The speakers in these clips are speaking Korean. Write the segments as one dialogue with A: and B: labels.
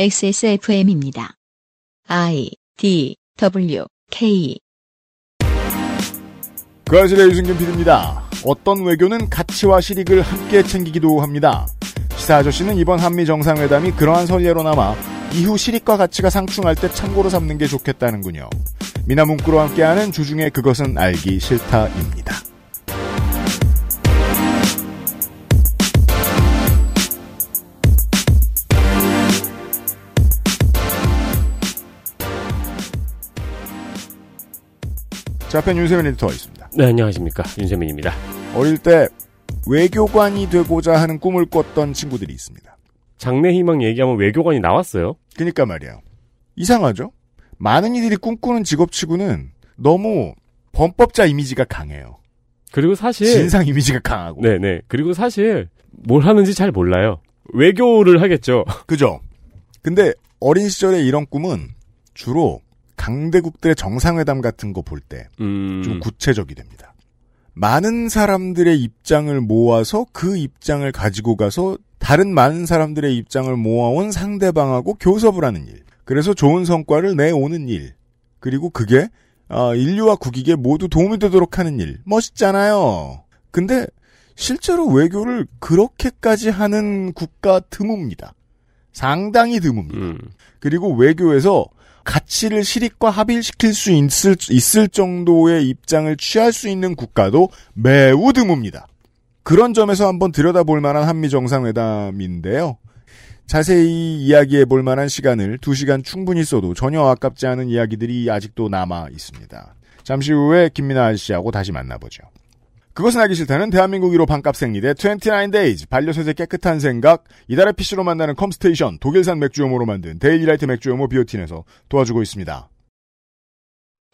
A: XSFM입니다. I D W K
B: 그 아실의 유승균 PD입니다. 어떤 외교는 가치와 실익을 함께 챙기기도 합니다. 시사 아저씨는 이번 한미 정상회담이 그러한 선례로 남아 이후 실익과 가치가 상충할 때 참고로 삼는 게 좋겠다는군요. 미나문구로 함께하는 주중에 그것은 알기 싫다입니다. 자, 앞엔 윤세민 에디터가 있습니다.
C: 네, 안녕하십니까. 윤세민입니다.
B: 어릴 때 외교관이 되고자 하는 꿈을 꿨던 친구들이 있습니다.
C: 장래 희망 얘기하면 외교관이 나왔어요.
B: 그니까 말이에요. 이상하죠? 많은 이들이 꿈꾸는 직업치고는 너무 범법자 이미지가 강해요.
C: 그리고 사실
B: 진상 이미지가 강하고.
C: 네네. 그리고 사실 뭘 하는지 잘 몰라요. 외교를 하겠죠.
B: 그죠? 근데 어린 시절에 이런 꿈은 주로 강대국들의 정상회담 같은 거 볼 때좀
C: 음,
B: 구체적이 됩니다. 많은 사람들의 입장을 모아서 그 입장을 가지고 가서 다른 많은 사람들의 입장을 모아온 상대방하고 교섭을 하는 일. 그래서 좋은 성과를 내오는 일. 그리고 그게 아, 인류와 국익에 모두 도움이 되도록 하는 일. 멋있잖아요. 근데 실제로 외교를 그렇게까지 하는 국가 드뭅니다. 상당히 드뭅니다.
C: 음.
B: 그리고 외교에서 가치를 실익과 합일시킬 수 있을, 있을 정도의 입장을 취할 수 있는 국가도 매우 드뭅니다. 그런 점에서 한번 들여다볼 만한 한미 정상회담인데요. 자세히 이야기해 볼 만한 시간을 2시간 충분히 써도 전혀 아깝지 않은 이야기들이 아직도 남아 있습니다. 잠시 후에 김민하 아저씨하고 다시 만나보죠. 그것은 알기 싫다는 대한민국 1호 반값 생리대 29days 반려세제 깨끗한 생각 이달의 PC로 만나는 컴스테이션 독일산 맥주효모로 만든 데일리라이트 맥주효모 비오틴에서 도와주고 있습니다.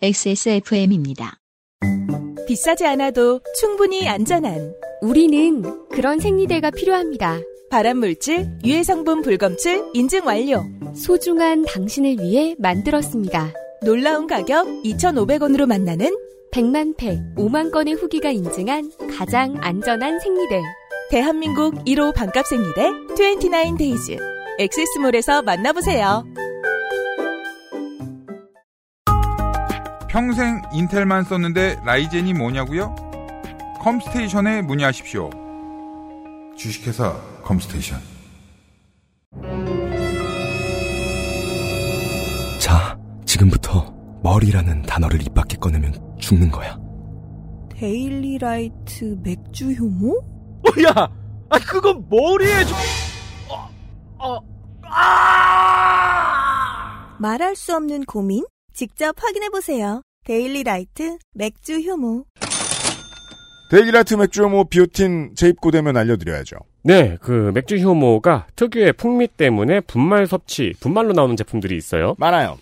A: XSFM입니다.
D: 비싸지 않아도 충분히 안전한
E: 우리는 그런 생리대가 필요합니다.
D: 발암물질, 유해성분 불검출 인증 완료.
E: 소중한 당신을 위해 만들었습니다.
D: 놀라운 가격 2,500원으로 만나는
E: 100만 팩, 5만 건의 후기가 인증한 가장 안전한 생리대.
D: 대한민국 1호 반값 생리대 29days. 엑세스몰에서 만나보세요.
F: 평생 인텔만 썼는데 라이젠이 뭐냐고요? 컴스테이션에 문의하십시오. 주식회사 컴스테이션.
G: 자, 지금부터 머리라는 단어를 입 밖에 꺼내면 죽는 거야.
D: 데일리라이트 맥주 효모?
C: 어, 야! 아, 그건 머리에 좀, 어, 어, 아!
D: 말할 수 없는 고민? 직접 확인해 보세요. 데일리라이트 맥주 효모.
B: 데일리라이트 맥주 효모 비오틴 재입고되면 알려드려야죠.
C: 네, 그 맥주 효모가 특유의 풍미 때문에 분말 섭취, 분말로 나오는 제품들이 있어요.
B: 많아요.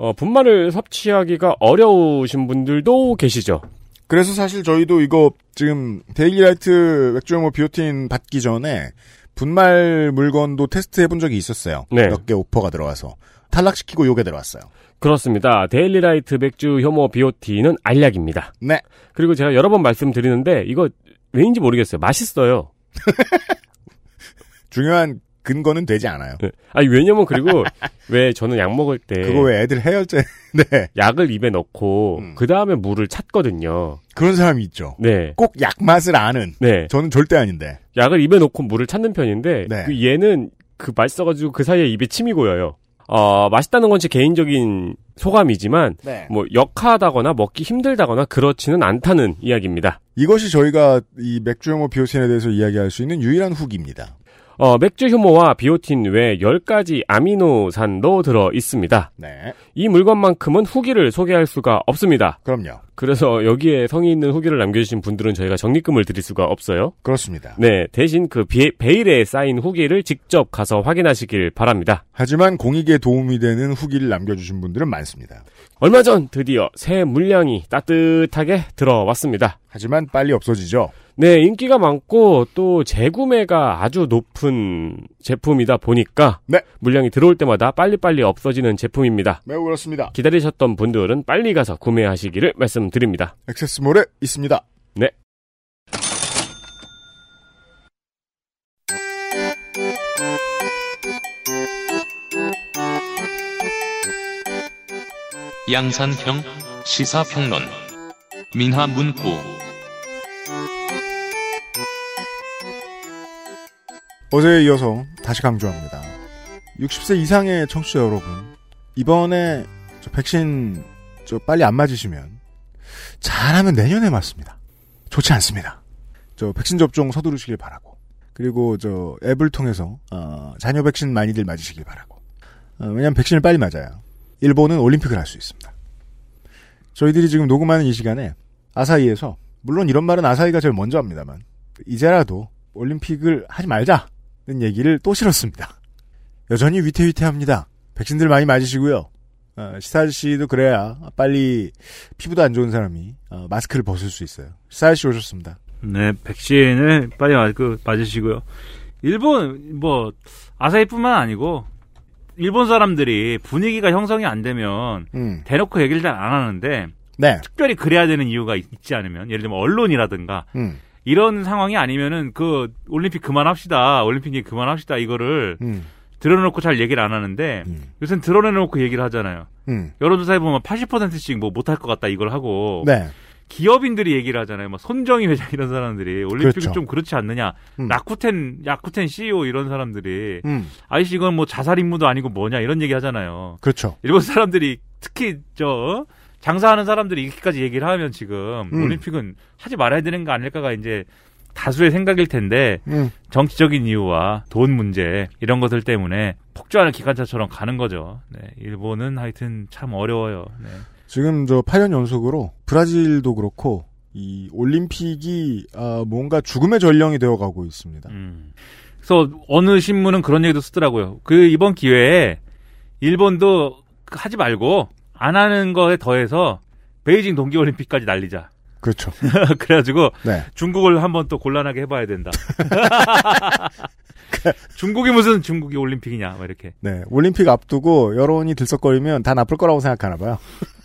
C: 어, 분말을 섭취하기가 어려우신 분들도 계시죠.
B: 그래서 사실 저희도 이거 지금 데일리라이트 맥주효모 비오틴 받기 전에 분말 물건도 테스트 해본 적이 있었어요.
C: 네.
B: 몇 개 오퍼가 들어와서 탈락시키고 요게 들어왔어요.
C: 그렇습니다. 데일리라이트 맥주 효모 비오틴은 알약입니다.
B: 네.
C: 그리고 제가 여러 번 말씀드리는데 이거 왜인지 모르겠어요. 맛있어요.
B: 중요한 근거는 되지 않아요.
C: 네. 아니 왜냐면 그리고 왜 저는 약 먹을 때
B: 그거 왜 애들 해열제 네
C: 약을 입에 넣고
B: 음.
C: 그 다음에 물을 찾거든요.
B: 그런 사람이 있죠.
C: 네.
B: 꼭 약 맛을 아는.
C: 네.
B: 저는 절대 아닌데.
C: 약을 입에 넣고 물을 찾는 편인데
B: 네.
C: 그 얘는 그 맛있어가지고 그 사이에 입에 침이 고여요. 어 맛있다는 건 제 개인적인 소감이지만
B: 네.
C: 뭐 역하다거나 먹기 힘들다거나 그렇지는 않다는 이야기입니다.
B: 이것이 저희가 이 맥주효모 비오틴에 대해서 이야기할 수 있는 유일한 후기입니다.
C: 어, 맥주 효모와 비오틴 외 10가지 아미노산도 들어 있습니다.
B: 네.
C: 이 물건만큼은 후기를 소개할 수가 없습니다.
B: 그럼요.
C: 그래서 여기에 성의 있는 후기를 남겨주신 분들은 저희가 적립금을 드릴 수가 없어요.
B: 그렇습니다.
C: 네, 대신 그 비- 베일에 쌓인 후기를 직접 가서 확인하시길 바랍니다.
B: 하지만 공익에 도움이 되는 후기를 남겨주신 분들은 많습니다.
C: 얼마 전 드디어 새 물량이 따뜻하게 들어왔습니다.
B: 하지만 빨리 없어지죠.
C: 네, 인기가 많고 또 재구매가 아주 높은 제품이다 보니까
B: 네.
C: 물량이 들어올 때마다 빨리빨리 없어지는 제품입니다.
B: 매우 그렇습니다.
C: 기다리셨던 분들은 빨리 가서 구매하시기를 말씀드립니다.
B: 액세스몰에 있습니다.
C: 네.
H: 양산형 시사평론 민화문구
B: 어제에 이어서 다시 강조합니다. 60세 이상의 청취자 여러분, 이번에 저 백신 저 빨리 안 맞으시면 잘하면 내년에 맞습니다. 좋지 않습니다. 저 백신 접종 서두르시길 바라고. 그리고 저 앱을 통해서 어, 자녀 백신 많이들 맞으시길 바라고. 어, 왜냐하면 백신을 빨리 맞아야 일본은 올림픽을 할 수 있습니다. 저희들이 지금 녹음하는 이 시간에 아사히에서 물론 이런 말은 아사히가 제일 먼저 합니다만 이제라도 올림픽을 하지 말자는 얘기를 또 실었습니다. 여전히 위태위태합니다. 백신들 많이 맞으시고요. 어, 시사일 씨도 그래야 빨리 피부도 안 좋은 사람이 어, 마스크를 벗을 수 있어요. 시사일 씨 오셨습니다.
I: 네, 백신을 빨리 맞, 그, 맞으시고요. 일본, 뭐, 아사히뿐만 아니고, 일본 사람들이 분위기가 형성이 안 되면,
B: 음,
I: 대놓고 얘기를 잘 안 하는데,
B: 네,
I: 특별히 그래야 되는 이유가 있, 지 않으면, 예를 들면 언론이라든가,
B: 음,
I: 이런 상황이 아니면은, 그, 올림픽 그만합시다. 올림픽 얘기 그만합시다. 이거를
B: 음,
I: 드러내놓고 잘 얘기를 안 하는데,
B: 음,
I: 요새는 드러내놓고 얘기를 하잖아요.
B: 음,
I: 여론조사에 보면 80%씩 뭐 못할 것 같다 이걸 하고,
B: 네,
I: 기업인들이 얘기를 하잖아요. 막 손정희 회장 이런 사람들이 올림픽은
B: 그렇죠.
I: 좀 그렇지 않느냐.
B: 음.
I: 라쿠텐 야쿠텐 CEO 이런 사람들이
B: 음,
I: 아이씨 이건 뭐 자살 임무도 아니고 뭐냐 이런 얘기 하잖아요.
B: 그렇죠.
I: 일본 사람들이 특히 저 장사하는 사람들이 이렇게까지 얘기를 하면 지금
B: 음.
I: 올림픽은 하지 말아야 되는 거 아닐까가 이제 다수의 생각일 텐데
B: 음,
I: 정치적인 이유와 돈 문제 이런 것들 때문에 폭주하는 기관차처럼 가는 거죠. 네, 일본은 하여튼 참 어려워요. 네.
B: 지금 저 8년 연속으로 브라질도 그렇고 이 올림픽이 아, 뭔가 죽음의 전령이 되어가고 있습니다.
I: 음. 그래서 어느 신문은 그런 얘기도 쓰더라고요. 그 이번 기회에 일본도 하지 말고 안 하는 거에 더해서 베이징 동계올림픽까지 날리자.
B: 그렇죠.
I: 그래가지고
B: 네.
I: 중국을 한번 또 곤란하게 해봐야 된다. 중국이 무슨 중국이 올림픽이냐, 막 이렇게.
B: 네. 올림픽 앞두고 여론이 들썩거리면 다 나쁠 거라고 생각하나 봐요.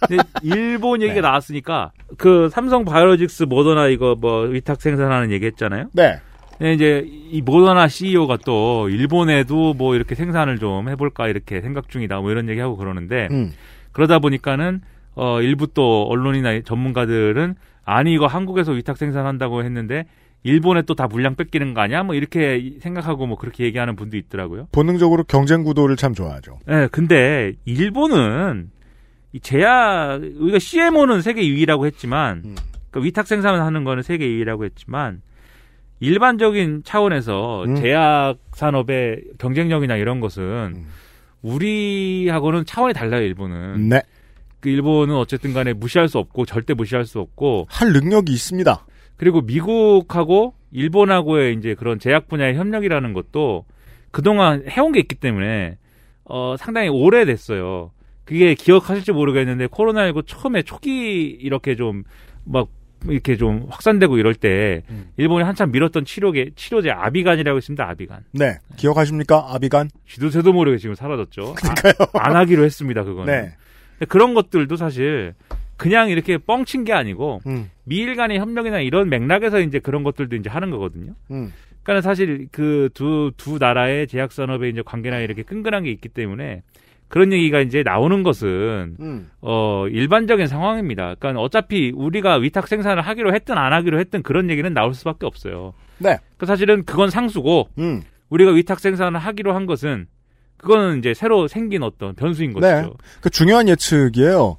I: 근데 일본 얘기가
B: 네.
I: 나왔으니까 그 삼성 바이오로직스 모더나 이거 뭐 위탁 생산하는 얘기 했잖아요.
B: 네.
I: 네, 이제 이 모더나 CEO가 또 일본에도 뭐 이렇게 생산을 좀 해볼까 이렇게 생각 중이다 뭐 이런 얘기하고 그러는데
B: 음,
I: 그러다 보니까는 어 일부 또 언론이나 전문가들은 아니 이거 한국에서 위탁 생산한다고 했는데 일본에 또 다 물량 뺏기는 거 아니야? 뭐 이렇게 생각하고 뭐 그렇게 얘기하는 분도 있더라고요.
B: 본능적으로 경쟁 구도를 참 좋아하죠.
I: 예, 근데 일본은 이 제약 우리가 CMO는 세계 2위라고 했지만
B: 음.
I: 그 위탁 생산하는 거는 세계 2위라고 했지만 일반적인 차원에서
B: 음.
I: 제약 산업의 경쟁력이나 이런 것은
B: 음.
I: 우리하고는 차원이 달라요, 일본은.
B: 네.
I: 그 일본은 어쨌든 간에 무시할 수 없고 절대 무시할 수 없고
B: 할 능력이 있습니다.
I: 그리고 미국하고 일본하고의 이제 그런 제약 분야의 협력이라는 것도 그동안 해온 게 있기 때문에 어 상당히 오래됐어요. 그게 기억하실지 모르겠는데 코로나19 처음에 초기 이렇게 좀막 이렇게 좀 확산되고 이럴 때
B: 음.
I: 일본이 한참 밀었던 치료제 치료제 아비간이라고 있습니다. 아비간.
B: 네. 기억하십니까? 아비간?
I: 쥐도 새도 모르게 지금 사라졌죠. 아, 안 하기로 했습니다. 그거는.
B: 네.
I: 근데 그런 것들도 사실 그냥 이렇게 뻥친 게 아니고
B: 음,
I: 미일 간의 협력이나 이런 맥락에서 이제 그런 것들도 이제 하는 거거든요.
B: 음.
I: 그러니까 사실 그 두두 나라의 제약 산업의 이제 관계나 이렇게 끈끈한 게 있기 때문에 그런 얘기가 이제 나오는 것은
B: 음.
I: 어 일반적인 상황입니다. 그러니까 어차피 우리가 위탁 생산을 하기로 했든 안 하기로 했든 그런 얘기는 나올 수밖에 없어요.
B: 네.
I: 그 사실은 그건 상수고
B: 음.
I: 우리가 위탁 생산을 하기로 한 것은 그거는 이제 새로 생긴 어떤 변수인
B: 네.
I: 것이죠.
B: 그 중요한 예측이에요.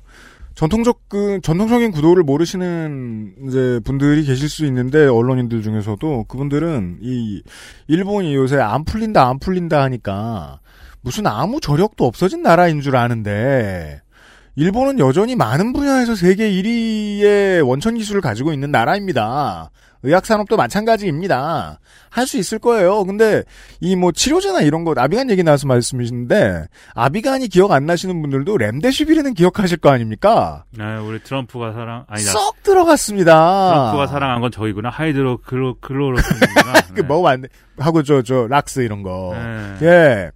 B: 전통적 그 전통적인 구도를 모르시는 이제 분들이 계실 수 있는데 언론인들 중에서도 그분들은 이 일본이 요새 안 풀린다 안 풀린다 하니까 무슨 아무 저력도 없어진 나라인 줄 아는데 일본은 여전히 많은 분야에서 세계 1위의 원천 기술을 가지고 있는 나라입니다. 의학 산업도 마찬가지입니다. 할 수 있을 거예요. 근데 이 뭐 치료제나 이런 거 아비간 얘기 나와서 말씀이신데 아비간이 기억 안 나시는 분들도 렘데시비르는 기억하실 거 아닙니까?
I: 네, 우리 트럼프가 사랑 아니다.
B: 썩 들어갔습니다.
I: 트럼프가 사랑한 건 저희구나. 하이드로 클로 클로로스구나.
B: 그 먹으면 안 돼. 하고 저 저 락스 이런 거.
I: 네.
B: 예.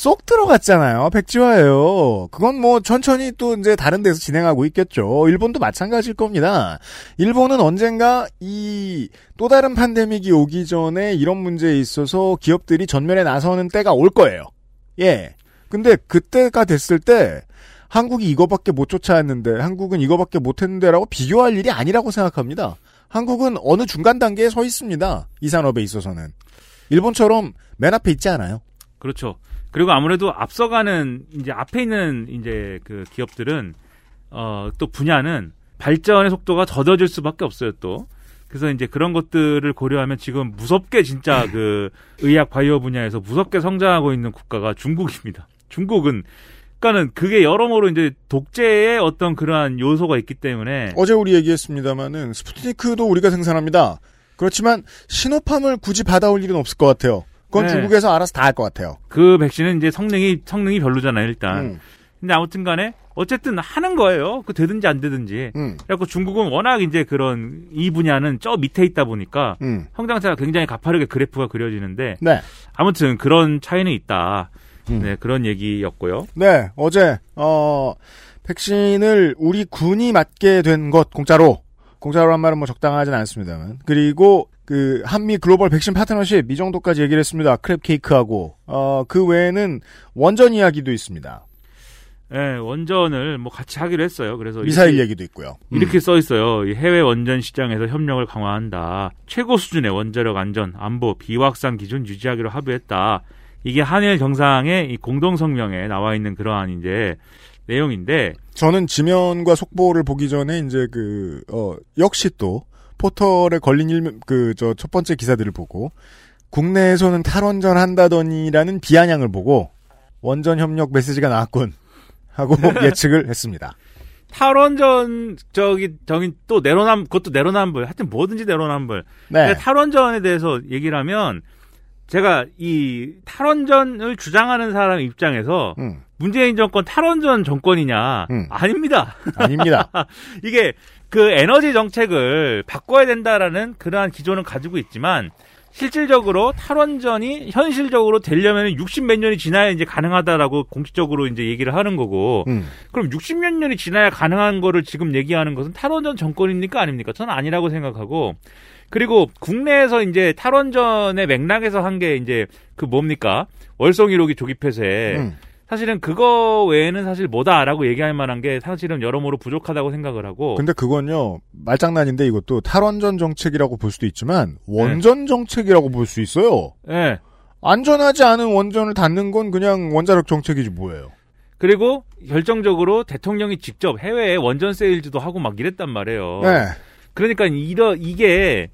B: 쏙 들어갔잖아요. 백지화예요. 그건 뭐 천천히 또 이제 다른 데서 진행하고 있겠죠. 일본도 마찬가지일 겁니다. 일본은 언젠가 이 또 다른 팬데믹이 오기 전에 이런 문제에 있어서 기업들이 전면에 나서는 때가 올 거예요. 예. 근데 그때가 됐을 때 한국이 이거밖에 못 쫓아왔는데 한국은 이거밖에 못 했는데라고 비교할 일이 아니라고 생각합니다. 한국은 어느 중간 단계에 서 있습니다. 이 산업에 있어서는 일본처럼 맨 앞에 있지 않아요.
I: 그렇죠. 그리고 아무래도 앞서가는 이제 앞에 있는 이제 그 기업들은 어 또 분야는 발전의 속도가 더뎌질 수밖에 없어요 또. 그래서 이제 그런 것들을 고려하면 지금 무섭게 진짜 그 의학 바이오 분야에서 무섭게 성장하고 있는 국가가 중국입니다. 중국은 그러니까는 그게 여러모로 이제 독재의 어떤 그러한 요소가 있기 때문에
B: 어제 우리 얘기했습니다마는 스푸트니크도 우리가 생산합니다. 그렇지만 신호팜을 굳이 받아올 일은 없을 것 같아요. 그건
I: 네.
B: 중국에서 알아서 다 할 것 같아요.
I: 그 백신은 이제 성능이 성능이 별로잖아요 일단.
B: 음,
I: 근데 아무튼 간에 어쨌든 하는 거예요. 그 되든지 안 되든지.
B: 음,
I: 그래갖고 중국은 워낙 이제 그런 이 분야는 저 밑에 있다 보니까
B: 음.
I: 성장세가 굉장히 가파르게 그래프가 그려지는데
B: 네.
I: 아무튼 그런 차이는 있다.
B: 음.
I: 네 그런 얘기였고요.
B: 네, 어제, 어, 백신을 우리 군이 맞게 된 것, 공짜로. 공짜로 한 말은 뭐 적당하진 않습니다만. 그리고, 그, 한미 글로벌 백신 파트너십, 이 정도까지 얘기를 했습니다. 크랩 케이크하고. 어, 그 외에는 원전 이야기도 있습니다.
I: 네 원전을 뭐 같이 하기로 했어요. 그래서
B: 미사일
I: 이렇게,
B: 얘기도 있고요. 음.
I: 이렇게 써 있어요. 이 해외 원전 시장에서 협력을 강화한다. 최고 수준의 원자력 안전, 안보, 비확산 기준 유지하기로 합의했다. 이게 한일 정상의 이 공동 성명에 나와 있는 그러한 이제 내용인데
B: 저는 지면과 속보를 보기 전에 이제 그, 어, 역시 또, 포털에 걸린 일, 그, 저, 첫 번째 기사들을 보고, 국내에서는 탈원전 한다더니라는 비아냥을 보고, 원전 협력 메시지가 나왔군. 하고 예측을 했습니다.
I: 탈원전 저기 저기 또 내로남 그것도 내로남불 하여튼 뭐든지 내로남불.
B: 네.
I: 탈원전에 대해서 얘기를 하면 제가 이 탈원전을 주장하는 사람 입장에서
B: 음,
I: 문재인 정권 탈원전 정권이냐
B: 음.
I: 아닙니다.
B: 아닙니다.
I: 이게 그 에너지 정책을 바꿔야 된다라는 그러한 기조는 가지고 있지만 실질적으로 탈원전이 현실적으로 되려면 60 몇 년이 지나야 이제 가능하다라고 공식적으로 이제 얘기를 하는 거고
B: 음,
I: 그럼 60 몇 년이 지나야 가능한 거를 지금 얘기하는 것은 탈원전 정권입니까 아닙니까? 저는 아니라고 생각하고 그리고 국내에서 이제 탈원전의 맥락에서 한 게 이제 그 뭡니까 월성 1호기 조기 폐쇄
B: 음.
I: 사실은 그거 외에는 사실 뭐다라고 얘기할 만한 게 사실은 여러모로 부족하다고 생각을 하고
B: 근데 그건요, 말장난인데 이것도 탈원전 정책이라고 볼 수도 있지만,
I: 네.
B: 원전 정책이라고 볼 수 있어요.
I: 예
B: 안전하지 않은 원전을 닫는 건 그냥 원자력 정책이지 뭐예요.
I: 그리고 결정적으로 대통령이 직접 해외에 원전 세일즈도 하고 막 이랬단 말이에요.
B: 네.
I: 그러니까 이러 이게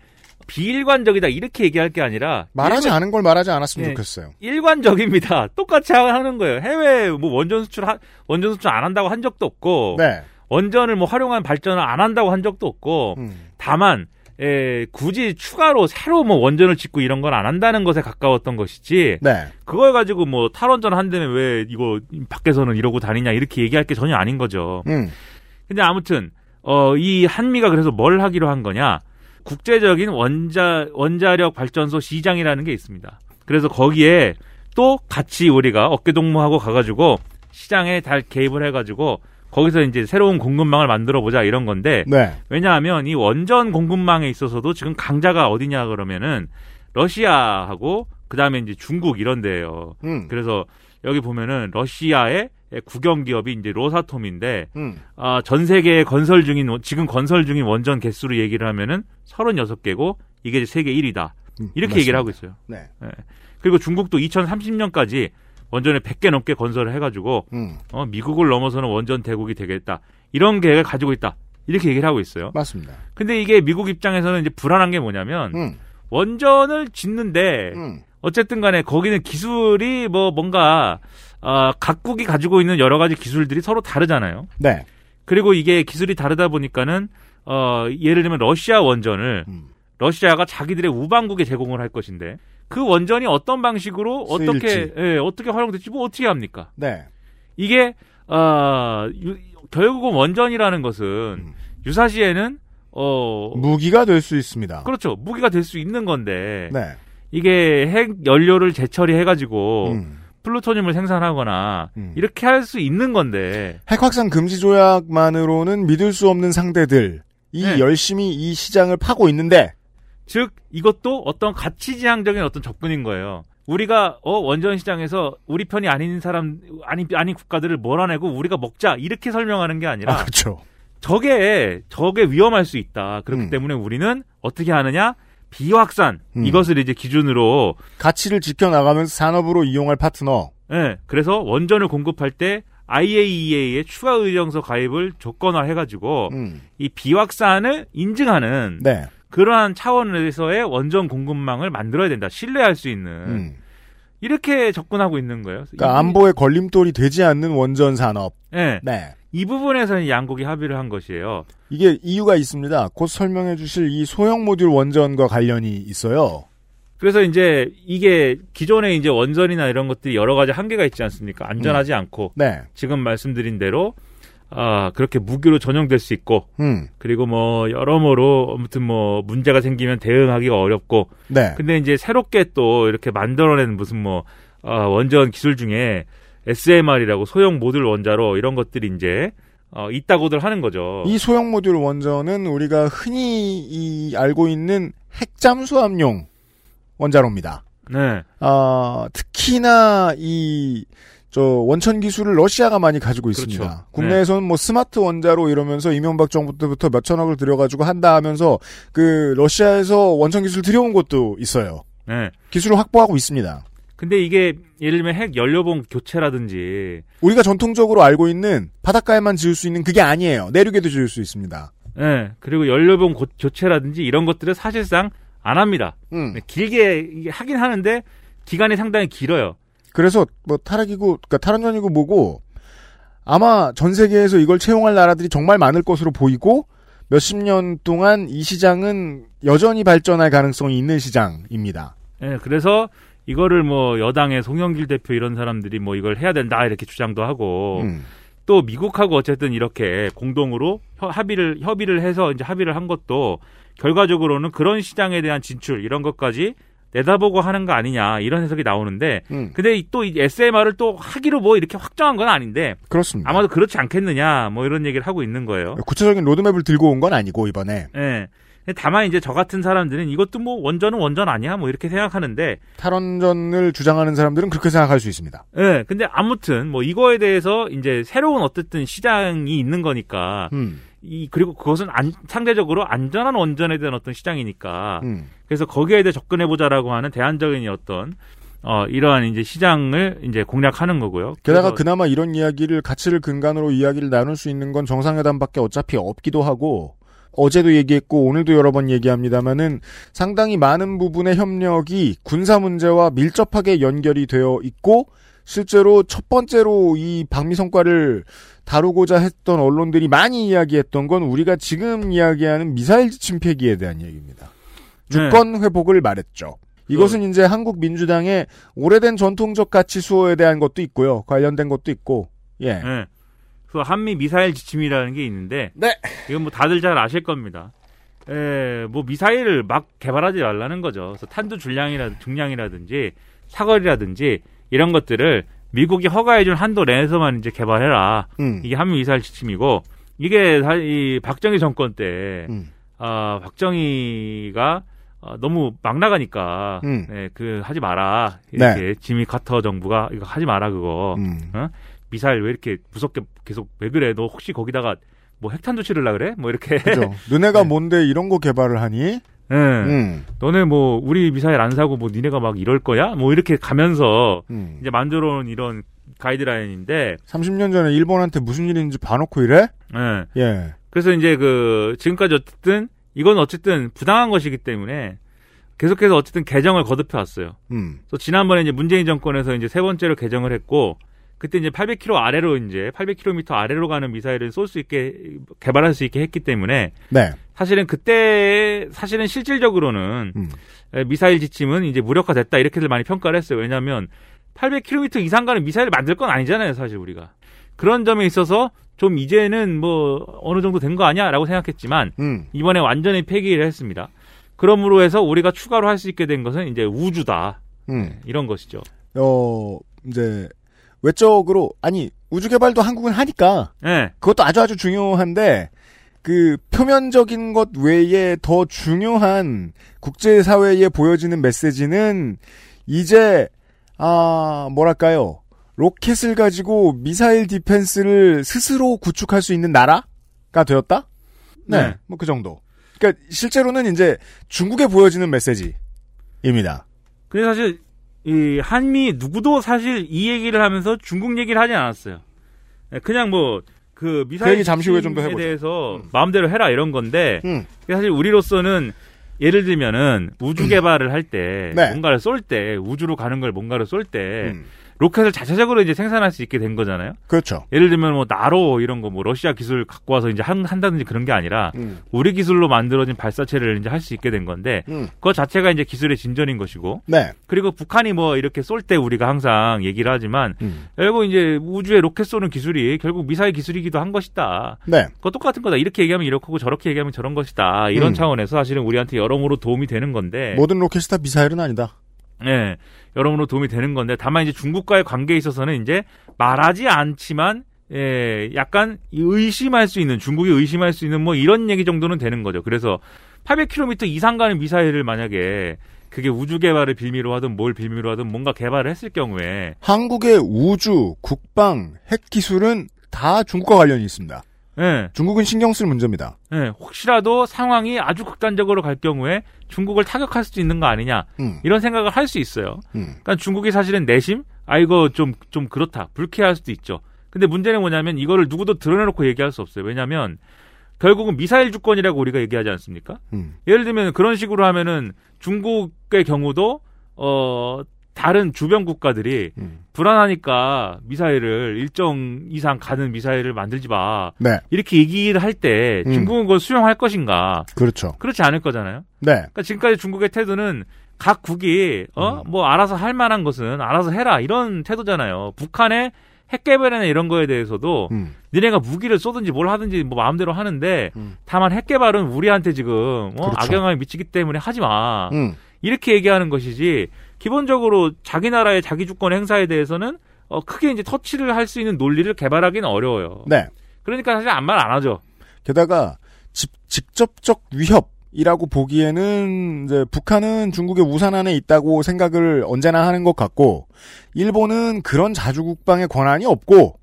I: 비일관적이다 이렇게 얘기할 게 아니라
B: 말하지
I: 일관-
B: 않은 걸 말하지 않았으면
I: 네.
B: 좋겠어요.
I: 일관적입니다. 똑같이 하는 거예요. 해외 뭐 원전 수출 하- 원전 수출 안 한다고 한 적도 없고
B: 네.
I: 원전을 뭐 활용한 발전을 안 한다고 한 적도 없고
B: 음.
I: 다만 에, 굳이 추가로 새로 뭐 원전을 짓고 이런 건 안 한다는 것에 가까웠던 것이지
B: 네.
I: 그걸 가지고 뭐 탈원전 한다면 왜 이거 밖에서는 이러고 다니냐 이렇게 얘기할 게 전혀 아닌 거죠.
B: 음.
I: 근데 아무튼 어, 이 한미가 그래서 뭘 하기로 한 거냐? 국제적인 원자 원자력 발전소 시장이라는 게 있습니다. 그래서 거기에 또 같이 우리가 어깨 동무하고 가가지고 시장에 달 개입을 해가지고 거기서 이제 새로운 공급망을 만들어 보자 이런 건데
B: 네.
I: 왜냐하면 이 원전 공급망에 있어서도 지금 강자가 어디냐 그러면은 러시아하고 그 다음에 이제 중국 이런 데예요.
B: 음.
I: 그래서 여기 보면은 러시아의 국영 기업이 이제 로사톰인데
B: 음.
I: 아, 전 세계에 건설 중인 원- 지금 건설 중인 원전 개수로 얘기를 하면은 36개고 이게 세계 1위다.
B: 음,
I: 이렇게 얘기를
B: 맞습니다.
I: 하고 있어요.
B: 네.
I: 그리고 중국도 2030년까지 원전을 100개 넘게 건설을 해가지고
B: 음.
I: 어, 미국을 넘어서는 원전 대국이 되겠다. 이런 계획을 가지고 있다. 이렇게 얘기를 하고 있어요.
B: 맞습니다.
I: 근데 이게 미국 입장에서는 이제 불안한 게 뭐냐면
B: 음.
I: 원전을 짓는데
B: 음.
I: 어쨌든 간에 거기는 기술이 뭐 뭔가 어, 각국이 가지고 있는 여러 가지 기술들이 서로 다르잖아요.
B: 네.
I: 그리고 이게 기술이 다르다 보니까는 어, 예를 들면 러시아 원전을
B: 음.
I: 러시아가 자기들의 우방국에 제공을 할 것인데 그 원전이 어떤 방식으로 어떻게
B: 쓰일지.
I: 예, 어떻게 활용될지 뭐 어떻게 합니까?
B: 네.
I: 이게 어, 유- 결국은 원전이라는 것은
B: 음.
I: 유사시에는 어
B: 무기가 될 수 있습니다.
I: 그렇죠 무기가 될 수 있는 건데
B: 네.
I: 이게 핵 연료를 재처리해 가지고
B: 음.
I: 플루토늄을 생산하거나
B: 음.
I: 이렇게 할 수 있는 건데
B: 핵 확산 금지 조약만으로는 믿을 수 없는 상대들 이
I: 네.
B: 열심히 이 시장을 파고 있는데
I: 즉 이것도 어떤 가치지향적인 어떤 접근인 거예요. 우리가 어 원전 시장에서 우리 편이 아닌 사람 아닌 아닌 국가들을 몰아내고 우리가 먹자 이렇게 설명하는 게 아니라
B: 아, 그렇죠.
I: 저게 저게 위험할 수 있다. 그렇기
B: 음.
I: 때문에 우리는 어떻게 하느냐? 비확산
B: 음.
I: 이것을 이제 기준으로
B: 가치를 지켜나가면서 산업으로 이용할 파트너.
I: 예. 그래서 원전을 공급할 때 IAEA의 추가 의정서 가입을 조건화 해 가지고
B: 음.
I: 이 비확산을 인증하는
B: 네.
I: 그러한 차원에서의 원전 공급망을 만들어야 된다. 신뢰할 수 있는
B: 음.
I: 이렇게 접근하고 있는 거예요.
B: 그러니까
I: 이-
B: 안보에 걸림돌이 되지 않는 원전 산업.
I: 예.
B: 네.
I: 이 부분에서는 양국이 합의를 한 것이에요.
B: 이게 이유가 있습니다. 곧 설명해 주실 이 소형 모듈 원전과 관련이 있어요.
I: 그래서 이제 이게 기존에 이제 원전이나 이런 것들이 여러 가지 한계가 있지 않습니까? 안전하지 않고
B: 네.
I: 지금 말씀드린 대로 아 그렇게 무기로 전용될 수 있고
B: 음.
I: 그리고 뭐 여러모로 아무튼 뭐 문제가 생기면 대응하기가 어렵고
B: 네.
I: 근데 이제 새롭게 또 이렇게 만들어낸 무슨 뭐 아, 원전 기술 중에 SMR이라고 소형 모듈 원자로 이런 것들이 이제 어, 있다고들 하는 거죠.
B: 이 소형 모듈 원전은 우리가 흔히 이 알고 있는 핵잠수함용 원자로입니다.
I: 네,
B: 아, 특히나 이, 저, 원천 기술을 러시아가 많이 가지고 있습니다.
I: 그렇죠.
B: 국내에서는 뭐 스마트 원자로 이러면서 이명박 정부 때부터 몇 천억을 들여가지고 한다 하면서 그 러시아에서 원천 기술 들여온 것도 있어요.
I: 네.
B: 기술을 확보하고 있습니다.
I: 근데 이게 예를 들면 핵 연료봉 교체라든지
B: 우리가 전통적으로 알고 있는 바닷가에만 지을 수 있는 그게 아니에요. 내륙에도 지을 수 있습니다.
I: 예, 그리고 연료봉 고- 교체라든지 이런 것들을 사실상 안 합니다.
B: 음.
I: 네, 길게 하긴 하는데 기간이 상당히 길어요.
B: 그래서 뭐 탈핵이고 그러니까 탈원전이고 뭐고 아마 전 세계에서 이걸 채용할 나라들이 정말 많을 것으로 보이고 몇십 년 동안 이 시장은 여전히 발전할 가능성이 있는 시장입니다.
I: 예, 그래서 이거를 뭐 여당의 송영길 대표 이런 사람들이 뭐 이걸 해야 된다 이렇게 주장도 하고
B: 음.
I: 또 미국하고 어쨌든 이렇게 공동으로 협- 합의를 협의를 해서 이제 합의를 한 것도 결과적으로는 그런 시장에 대한 진출 이런 것까지 내다보고 하는 거 아니냐 이런 해석이 나오는데
B: 음.
I: 근데 또 이 SMR을 또 하기로 뭐 이렇게 확정한 건 아닌데
B: 그렇습니다.
I: 아마도 그렇지 않겠느냐 뭐 이런 얘기를 하고 있는 거예요.
B: 구체적인 로드맵을 들고 온 건 아니고 이번에
I: 예. 다만 이제 저 같은 사람들은 이것도 뭐 원전은 원전 아니야 뭐 이렇게 생각하는데
B: 탈원전을 주장하는 사람들은 그렇게 생각할 수 있습니다.
I: 예. 근데 아무튼 뭐 이거에 대해서 이제 새로운 어쨌든 시장이 있는 거니까
B: 음.
I: 이 그리고 그것은 안, 상대적으로 안전한 원전에 대한 어떤 시장이니까
B: 음.
I: 그래서 거기에 대해 접근해 보자라고 하는 대안적인 어떤 어 이러한 이제 시장을 이제 공략하는 거고요.
B: 게다가 그나마 이런 이야기를 가치를 근간으로 이야기를 나눌 수 있는 건 정상회담밖에 어차피 없기도 하고 어제도 얘기했고 오늘도 여러 번 얘기합니다만은 상당히 많은 부분의 협력이 군사 문제와 밀접하게 연결이 되어 있고 실제로 첫 번째로 이 방미 성과를 다루고자 했던 언론들이 많이 이야기했던 건 우리가 지금 이야기하는 미사일 지침 폐기에 대한 얘기입니다.
I: 네.
B: 주권 회복을 말했죠. 이것은 이제 한국 민주당의 오래된 전통적 가치 수호에 대한 것도 있고요. 관련된 것도 있고. 예.
I: 예. 그 한미 미사일 지침이라는 게 있는데
B: 네.
I: 이건 뭐 다들 잘 아실 겁니다. 에, 뭐 미사일을 막 개발하지 말라는 거죠. 그래서 탄두 중량이라 중량이라든지 사거리라든지 이런 것들을 미국이 허가해준 한도 내에서만 이제 개발해라.
B: 음.
I: 이게 한미 미사일 지침이고 이게 사- 이 박정희 정권 때
B: 음.
I: 아, 박정희가 어, 너무 막 나가니까
B: 음.
I: 네, 그 하지 마라. 이렇게 지미 카터 정부가 이거 하지 마라 그거.
B: 음.
I: 어? 미사일 왜 이렇게 무섭게 계속 왜 그래? 너 혹시 거기다가 뭐 핵탄두 치르려 그래? 뭐 이렇게.
B: 그죠. 너네가 뭔데 이런 거 개발을 하니?
I: 예.
B: 음.
I: 너네 뭐 우리 미사일 안 사고 뭐 니네가 막 이럴 거야? 뭐 이렇게 가면서
B: 음.
I: 이제 만들어 온 이런 가이드라인인데
B: 30년 전에 일본한테 무슨 일인지 봐놓고 이래?
I: 예.
B: 예.
I: 그래서 이제 그 지금까지 어쨌든 이건 어쨌든 부당한 것이기 때문에 계속해서 어쨌든 개정을 거듭해 왔어요.
B: 음.
I: 그래서 지난번에 이제 문재인 정권에서 이제 세 번째로 개정을 했고 그때 이제 800km 아래로 이제 800km 아래로 가는 미사일을 쏠 수 있게 개발할 수 있게 했기 때문에
B: 네.
I: 사실은 그때 사실은 실질적으로는
B: 음.
I: 에, 미사일 지침은 이제 무력화됐다 이렇게들 많이 평가를 했어요. 왜냐하면 800km 이상 가는 미사일을 만들 건 아니잖아요, 사실 우리가. 그런 점에 있어서 좀 이제는 뭐 어느 정도 된 거 아니야라고 생각했지만
B: 음.
I: 이번에 완전히 폐기를 했습니다. 그러므로 해서 우리가 추가로 할 수 있게 된 것은 이제 우주다
B: 음.
I: 이런 것이죠.
B: 어, 이제, 외적으로, 아니, 우주 개발도 한국은 하니까,
I: 예,
B: 그것도 아주 아주 중요한데, 그, 표면적인 것 외에 더 중요한 국제 사회에 보여지는 메시지는, 이제, 아, 뭐랄까요. 로켓을 가지고 미사일 디펜스를 스스로 구축할 수 있는 나라가 되었다? 네.
I: 네.
B: 뭐 그 정도. 그러니까 실제로는 이제 중국에 보여지는 메시지입니다.
I: 근데 사실 이 한미 누구도 사실 이 얘기를 하면서 중국 얘기를 하지 않았어요. 네, 그냥
B: 뭐그그
I: 미사일
B: 얘기 잠시 후에 좀더 해보죠.
I: 대해서 마음대로 해라 이런 건데
B: 음.
I: 사실 우리로서는 예를 들면은 우주 개발을 할때
B: 네.
I: 뭔가를 쏠 때 우주로 가는 걸 뭔가를 쏠때
B: 음.
I: 로켓을 자체적으로 이제 생산할 수 있게 된 거잖아요.
B: 그렇죠.
I: 예를 들면 뭐 나로 이런 거 뭐 러시아 기술 갖고 와서 이제 한, 한다든지 그런 게 아니라
B: 음.
I: 우리 기술로 만들어진 발사체를 이제 할 수 있게 된 건데
B: 음.
I: 그거 자체가 이제 기술의 진전인 것이고
B: 네.
I: 그리고 북한이 뭐 이렇게 쏠 때 우리가 항상 얘기를 하지만
B: 음.
I: 결국 이제 우주에 로켓 쏘는 기술이 결국 미사일 기술이기도 한 것이다.
B: 네.
I: 그거 똑같은 거다. 이렇게 얘기하면 이렇고 저렇게 얘기하면 저런 것이다. 이런
B: 음.
I: 차원에서 사실은 우리한테 여러모로 도움이 되는 건데.
B: 모든 로켓이 다 미사일은 아니다.
I: 네. 여러모로 도움이 되는 건데 다만 이제 중국과의 관계에 있어서는 이제 말하지 않지만 예, 약간 의심할 수 있는 중국이 의심할 수 있는 뭐 이런 얘기 정도는 되는 거죠. 그래서 800km 이상 가는 미사일을 만약에 그게 우주 개발을 빌미로 하든 뭘 빌미로 하든 뭔가 개발을 했을 경우에
B: 한국의 우주, 국방, 핵 기술은 다 중국과 관련이 있습니다.
I: 예,
B: 중국은 신경 쓸 문제입니다.
I: 예, 혹시라도 상황이 아주 극단적으로 갈 경우에 중국을 타격할 수도 있는 거 아니냐
B: 음.
I: 이런 생각을 할 수 있어요.
B: 음.
I: 그러니까 중국이 사실은 내심 아 이거 좀좀 그렇다 불쾌할 수도 있죠. 근데 문제는 뭐냐면 이거를 누구도 드러내놓고 얘기할 수 없어요. 왜냐하면 결국은 미사일 주권이라고 우리가 얘기하지 않습니까?
B: 음.
I: 예를 들면 그런 식으로 하면은 중국의 경우도 어 다른 주변 국가들이
B: 음.
I: 불안하니까 미사일을 일정 이상 가는 미사일을 만들지 마
B: 네.
I: 이렇게 얘기를 할때
B: 음.
I: 중국은 그걸 수용할 것인가
B: 그렇죠.
I: 그렇지 않을 거잖아요.
B: 네.
I: 그러니까 지금까지 중국의 태도는 각 국이
B: 음.
I: 어뭐 알아서 할 만한 것은 알아서 해라 이런 태도잖아요. 북한의 핵 개발이나 이런 거에 대해서도
B: 음.
I: 니네가 무기를 쏘든지 뭘 하든지 뭐 마음대로 하는데
B: 음.
I: 다만 핵 개발은 우리한테 지금 어,
B: 그렇죠.
I: 악영향을 미치기 때문에 하지 마.
B: 음.
I: 이렇게 얘기하는 것이지 기본적으로 자기 나라의 자기 주권 행사에 대해서는 어, 크게 이제 터치를 할 수 있는 논리를 개발하기는 어려워요.
B: 네.
I: 그러니까 사실 아무 말 안 하죠.
B: 게다가 직, 직접적 위협이라고 보기에는 이제 북한은 중국의 우산 안에 있다고 생각을 언제나 하는 것 같고 일본은 그런 자주국방의 권한이 없고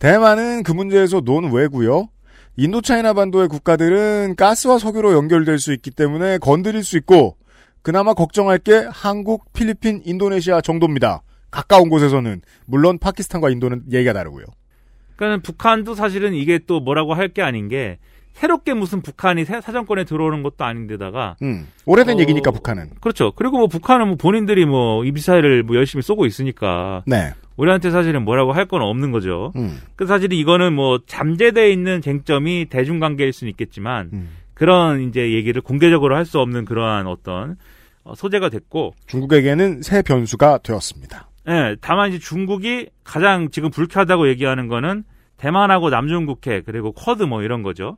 B: 대만은 그 문제에서 논외고요. 인도차이나 반도의 국가들은 가스와 석유로 연결될 수 있기 때문에 건드릴 수 있고 그나마 걱정할 게 한국, 필리핀, 인도네시아 정도입니다. 가까운 곳에서는 물론 파키스탄과 인도는 얘기가 다르고요.
I: 그러니까 북한도 사실은 이게 또 뭐라고 할 게 아닌 게 새롭게 무슨 북한이 새- 사정권에 들어오는 것도 아닌데다가
B: 음, 오래된
I: 어,
B: 얘기니까 북한은.
I: 그렇죠. 그리고 뭐 북한은 뭐 본인들이 뭐이 미사일을 뭐 열심히 쏘고 있으니까
B: 네.
I: 우리한테 사실은 뭐라고 할 건 없는 거죠.
B: 음.
I: 그 사실 이거는 뭐 잠재되어 있는 쟁점이 대중관계일 수는 있겠지만
B: 음.
I: 그런 이제 얘기를 공개적으로 할 수 없는 그러한 어떤 어, 소재가 됐고,
B: 중국에게는 새 변수가 되었습니다.
I: 예, 다만 이제 중국이 가장 지금 불쾌하다고 얘기하는 거는 대만하고 남중국해 그리고 쿼드 뭐 이런 거죠.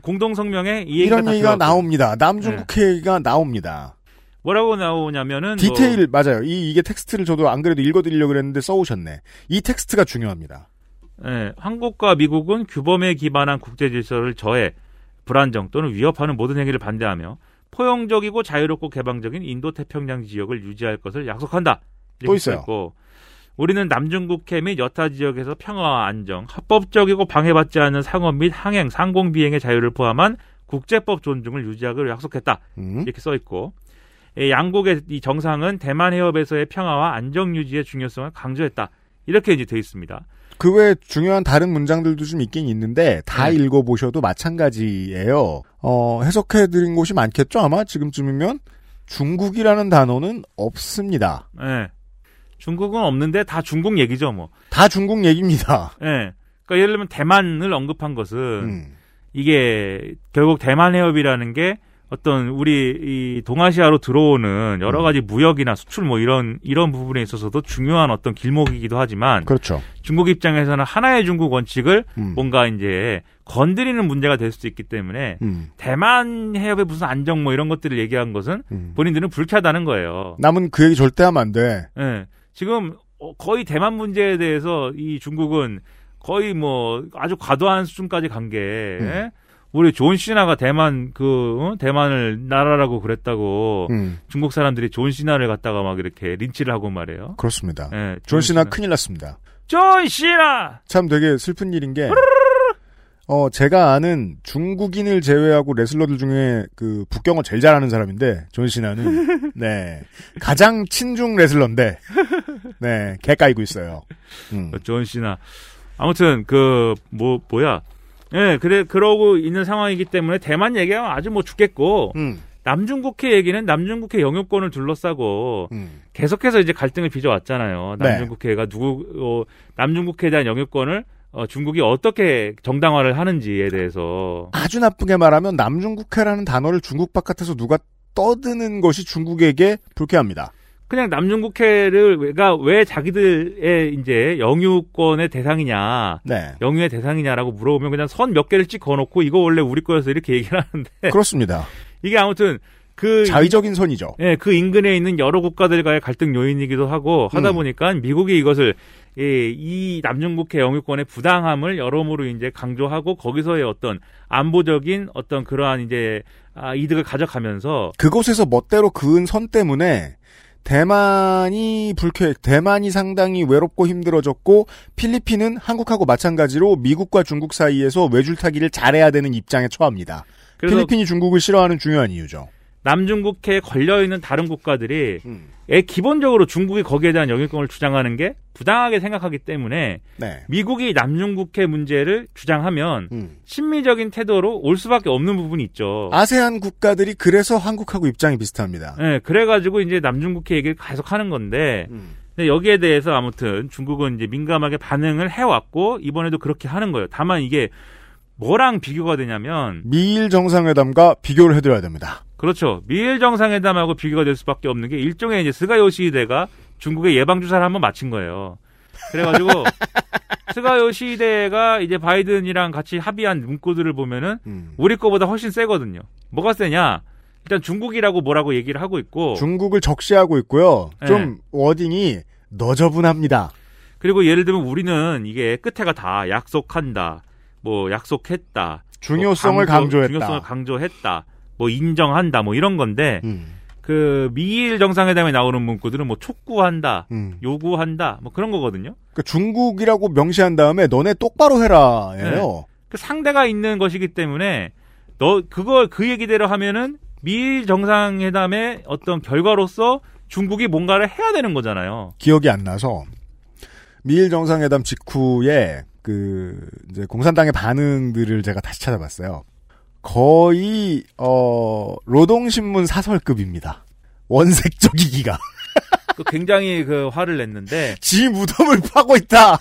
I: 공동 성명에 이 얘기가
B: 이런
I: 다
B: 얘기가. 나옵니다. 남중국 얘기가 나옵니다.
I: 뭐라고 나오냐면은
B: 디테일 맞아요. 이 이게 텍스트를 저도 안 그래도 읽어드리려고 그랬는데 써오셨네. 이 텍스트가 중요합니다.
I: 뭐, 예, 한국과 미국은 규범에 기반한 국제 질서를 저해 불안정 또는 위협하는 모든 행위를 반대하며 포용적이고 자유롭고 개방적인 인도 태평양 지역을 유지할 것을 약속한다.
B: 또 있어요.
I: 써있고, 우리는 남중국해 및 여타 지역에서 평화와 안정, 합법적이고 방해받지 않는 상업 및 항행, 상공 비행의 자유를 포함한 국제법 존중을 유지하기로 약속했다.
B: 음.
I: 이렇게 써 있고 예, 양국의 이 정상은 대만 해협에서의 평화와 안정 유지의 중요성을 강조했다. 이렇게 이제 돼 있습니다.
B: 그 외에 중요한 다른 문장들도 좀 있긴 있는데 다
I: 네.
B: 읽어보셔도 마찬가지예요. 어, 해석해드린 곳이 많겠죠 아마 지금쯤이면 중국이라는 단어는 없습니다.
I: 예. 중국은 없는데 다 중국 얘기죠, 뭐.
B: 다 중국 얘기입니다.
I: 예. 그러니까 예를 들면 대만을 언급한 것은
B: 음.
I: 이게 결국 대만 해협이라는 게 어떤 우리 이 동아시아로 들어오는 여러
B: 음.
I: 가지 무역이나 수출 뭐 이런 이런 부분에 있어서도 중요한 어떤 길목이기도 하지만
B: 그렇죠.
I: 중국 입장에서는 하나의 중국 원칙을
B: 음.
I: 뭔가 이제 건드리는 문제가 될 수도 있기 때문에
B: 음.
I: 대만 해협의 무슨 안정 뭐 이런 것들을 얘기한 것은
B: 음.
I: 본인들은 불쾌하다는 거예요.
B: 남은 그 얘기 절대 하면 안 돼.
I: 예. 지금 어, 거의 대만 문제에 대해서 이 중국은 거의 뭐 아주 과도한 수준까지 간게
B: 음.
I: 우리 존 시나가 대만 그 어? 대만을 나라라고 그랬다고
B: 음,
I: 중국 사람들이 존 시나를 갖다가 막 이렇게 린치를 하고 말이에요.
B: 그렇습니다.
I: 예,
B: 존 시나 큰일 났습니다.
I: 존 시나.
B: 참 되게 슬픈 일인 게, 어, 제가 아는 중국인을 제외하고 레슬러들 중에 그 북경어 제일 잘하는 사람인데, 존 시나는, 네. 가장 친중 레슬러인데, 네. 개 까이고 있어요. 음.
I: 존 시나. 아무튼 그 뭐 뭐야. 예, 그래 그러고 있는 상황이기 때문에 대만 얘기하면 아주 뭐 죽겠고
B: 음,
I: 남중국해 얘기는 남중국해 영유권을 둘러싸고
B: 음.
I: 계속해서 이제 갈등을 빚어왔잖아요.
B: 네.
I: 남중국해가 누구 어, 남중국해에 대한 영유권을 어, 중국이 어떻게 정당화를 하는지에 대해서
B: 아주 나쁘게 말하면 남중국해라는 단어를 중국 바깥에서 누가 떠드는 것이 중국에게 불쾌합니다.
I: 그냥 남중국해를가 왜 자기들의 이제 영유권의 대상이냐,
B: 네.
I: 영유의 대상이냐라고 물어보면 그냥 선 몇 개를 찍 거놓고 이거 원래 우리 거여서 이렇게 얘기를 하는데
B: 그렇습니다.
I: 이게 아무튼 그
B: 자의적인 선이죠.
I: 예, 그 인근에 있는 여러 국가들과의 갈등 요인이기도 하고 하다
B: 음.
I: 보니까 미국이 이것을 예, 이 남중국해 영유권의 부당함을 여러모로 이제 강조하고 거기서의 어떤 안보적인 어떤 그러한 이제 아, 이득을 가져가면서
B: 그곳에서 멋대로 그은 선 때문에 대만이 불쾌, 대만이 상당히 외롭고 힘들어졌고 필리핀은 한국하고 마찬가지로 미국과 중국 사이에서 외줄타기를 잘해야 되는 입장에 처합니다. 필리핀이 중국을 싫어하는 중요한 이유죠.
I: 남중국해에 걸려 있는 다른 국가들이
B: 음.
I: 에 기본적으로 중국이 거기에 대한 영유권을 주장하는 게 부당하게 생각하기 때문에
B: 네.
I: 미국이 남중국해 문제를 주장하면
B: 음.
I: 친미적인 태도로 올 수밖에 없는 부분이 있죠.
B: 아세안 국가들이 그래서 한국하고 입장이 비슷합니다.
I: 예, 그래가지고 이제 남중국해 얘기를 계속 하는 건데,
B: 음.
I: 근데 여기에 대해서 아무튼 중국은 이제 민감하게 반응을 해왔고, 이번에도 그렇게 하는 거예요. 다만 이게 뭐랑 비교가 되냐면,
B: 미일 정상회담과 비교를 해드려야 됩니다.
I: 그렇죠. 미일 정상회담하고 비교가 될 수밖에 없는 게 일종의 이제 스가 요시히데가 중국의 예방 주사를 한번 맞힌 거예요. 그래가지고, 스가 요시히데가 이제 바이든이랑 같이 합의한 문구들을 보면은,
B: 음.
I: 우리 거보다 훨씬 세거든요. 뭐가 세냐? 일단 중국이라고 뭐라고 얘기를 하고 있고,
B: 중국을 적시하고 있고요.
I: 네.
B: 좀 워딩이 너저분합니다.
I: 그리고 예를 들면 우리는 이게 끝에가 다 약속한다, 뭐 약속했다,
B: 중요성을
I: 뭐 강조-
B: 강조했다.
I: 중요성을 강조했다, 뭐 인정한다, 뭐 이런 건데
B: 음.
I: 그 미일 정상회담에 나오는 문구들은 뭐 촉구한다,
B: 음.
I: 요구한다, 뭐 그런 거거든요.
B: 그 중국이라고 명시한 다음에 너네 똑바로 해라예요.
I: 그 상대가 있는 것이기 때문에 너 그걸 그 얘기대로 하면은 미일 정상회담의 어떤 결과로서 중국이 뭔가를 해야 되는 거잖아요.
B: 기억이 안 나서 미일 정상회담 직후에 그 이제 공산당의 반응들을 제가 다시 찾아봤어요. 거의 어 노동신문 사설급입니다. 원색적이기가
I: 그 굉장히 그 화를 냈는데
B: 지 무덤을 파고 있다.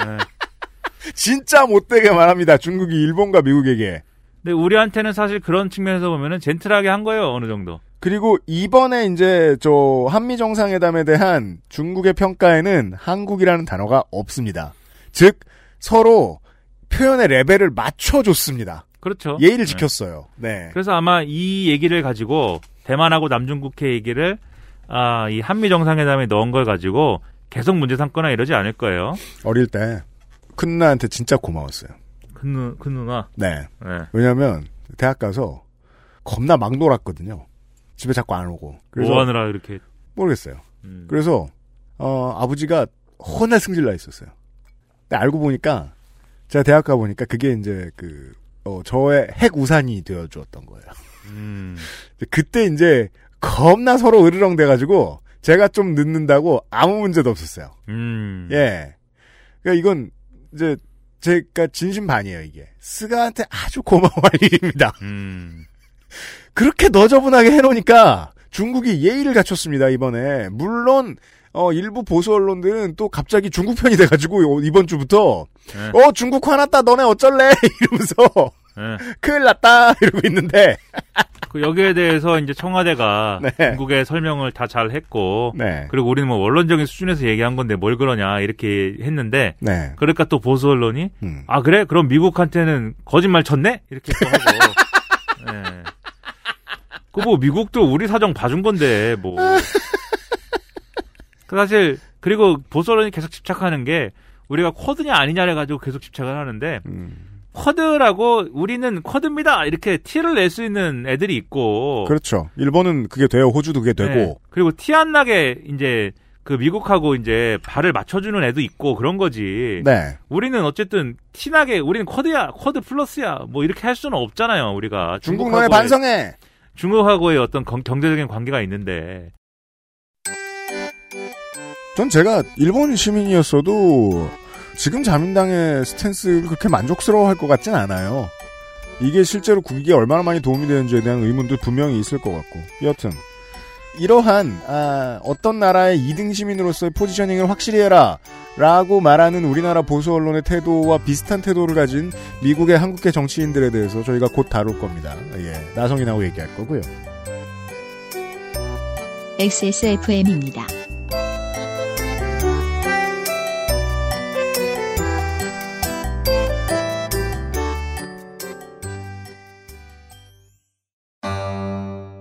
I: 예.
B: 진짜 못되게 말합니다. 중국이 일본과 미국에게.
I: 근데 우리한테는 사실 그런 측면에서 보면은 젠틀하게 한 거예요 어느 정도.
B: 그리고 이번에 이제 저 한미 정상회담에 대한 중국의 평가에는 한국이라는 단어가 없습니다. 즉 서로 표현의 레벨을 맞춰줬습니다.
I: 그렇죠.
B: 예의를
I: 네.
B: 지켰어요. 네.
I: 그래서 아마 이 얘기를 가지고 대만하고 남중국해 얘기를 아, 이 한미 정상회담에 넣은 걸 가지고 계속 문제 삼거나 이러지 않을 거예요.
B: 어릴 때 큰 누나한테 진짜 고마웠어요.
I: 큰, 누, 큰 누나.
B: 네.
I: 네.
B: 왜냐면 대학 가서 겁나 막 놀았거든요. 집에 자꾸 안 오고. 그래서
I: 뭐 하느라 이렇게.
B: 모르겠어요.
I: 음.
B: 그래서 어, 아버지가 혼날 승질 나 있었어요. 근데 알고 보니까 제가 대학 가 보니까 그게 이제 그 어, 저의 핵 우산이 되어 주었던 거예요.
I: 음.
B: 그때 이제 겁나 서로 으르렁 돼가지고 제가 좀 늦는다고 아무 문제도 없었어요.
I: 음.
B: 예. 그러니까 이건 이제 제가 진심 반이에요 이게 스가한테 아주 고마워할 일입니다.
I: 음.
B: 그렇게 너저분하게 해놓으니까 중국이 예의를 갖췄습니다 이번에 물론 어 일부 보수 언론들은 또 갑자기 중국 편이 돼가지고 이번 주부터
I: 네.
B: 어 중국 화났다 너네 어쩔래 이러면서
I: 네.
B: 큰일 났다 이러고 있는데
I: 그 여기에 대해서 이제 청와대가
B: 네.
I: 중국의 설명을 다 잘 했고
B: 네.
I: 그리고 우리는 뭐 원론적인 수준에서 얘기한 건데 뭘 그러냐 이렇게 했는데
B: 네.
I: 그러니까 또 보수 언론이
B: 음.
I: 아 그래 그럼 미국한테는 거짓말 쳤네 이렇게 또 하고 예. 그뭐 미국도 우리 사정 봐준 건데 뭐그 사실 그리고 보수 언론이 계속 집착하는 게 우리가 코드냐 아니냐를 가지고 계속 집착을 하는데
B: 음.
I: 쿼드라고 우리는 쿼드입니다 이렇게 티를 낼 수 있는 애들이 있고
B: 그렇죠. 일본은 그게 돼요. 호주도 그게 되고.
I: 네. 그리고 티 안 나게 이제 그 미국하고 이제 발을 맞춰주는 애도 있고 그런 거지.
B: 네.
I: 우리는 어쨌든 티나게 우리는 쿼드야, 쿼드 플러스야 뭐 이렇게 할 수는 없잖아요. 우리가
B: 중국 너의 반성해.
I: 중국하고의 어떤 경- 경제적인 관계가 있는데
B: 전 제가 일본 시민이었어도 지금 자민당의 스탠스를 그렇게 만족스러워할 것 같진 않아요. 이게 실제로 국익에 얼마나 많이 도움이 되는지에 대한 의문도 분명히 있을 것 같고. 여튼 이러한 아, 어떤 나라의 2등 시민으로서의 포지셔닝을 확실히 해라 라고 말하는 우리나라 보수 언론의 태도와 비슷한 태도를 가진 미국의 한국계 정치인들에 대해서 저희가 곧 다룰 겁니다. 예, 나성이 나오고 얘기할 거고요.
A: XSFM입니다.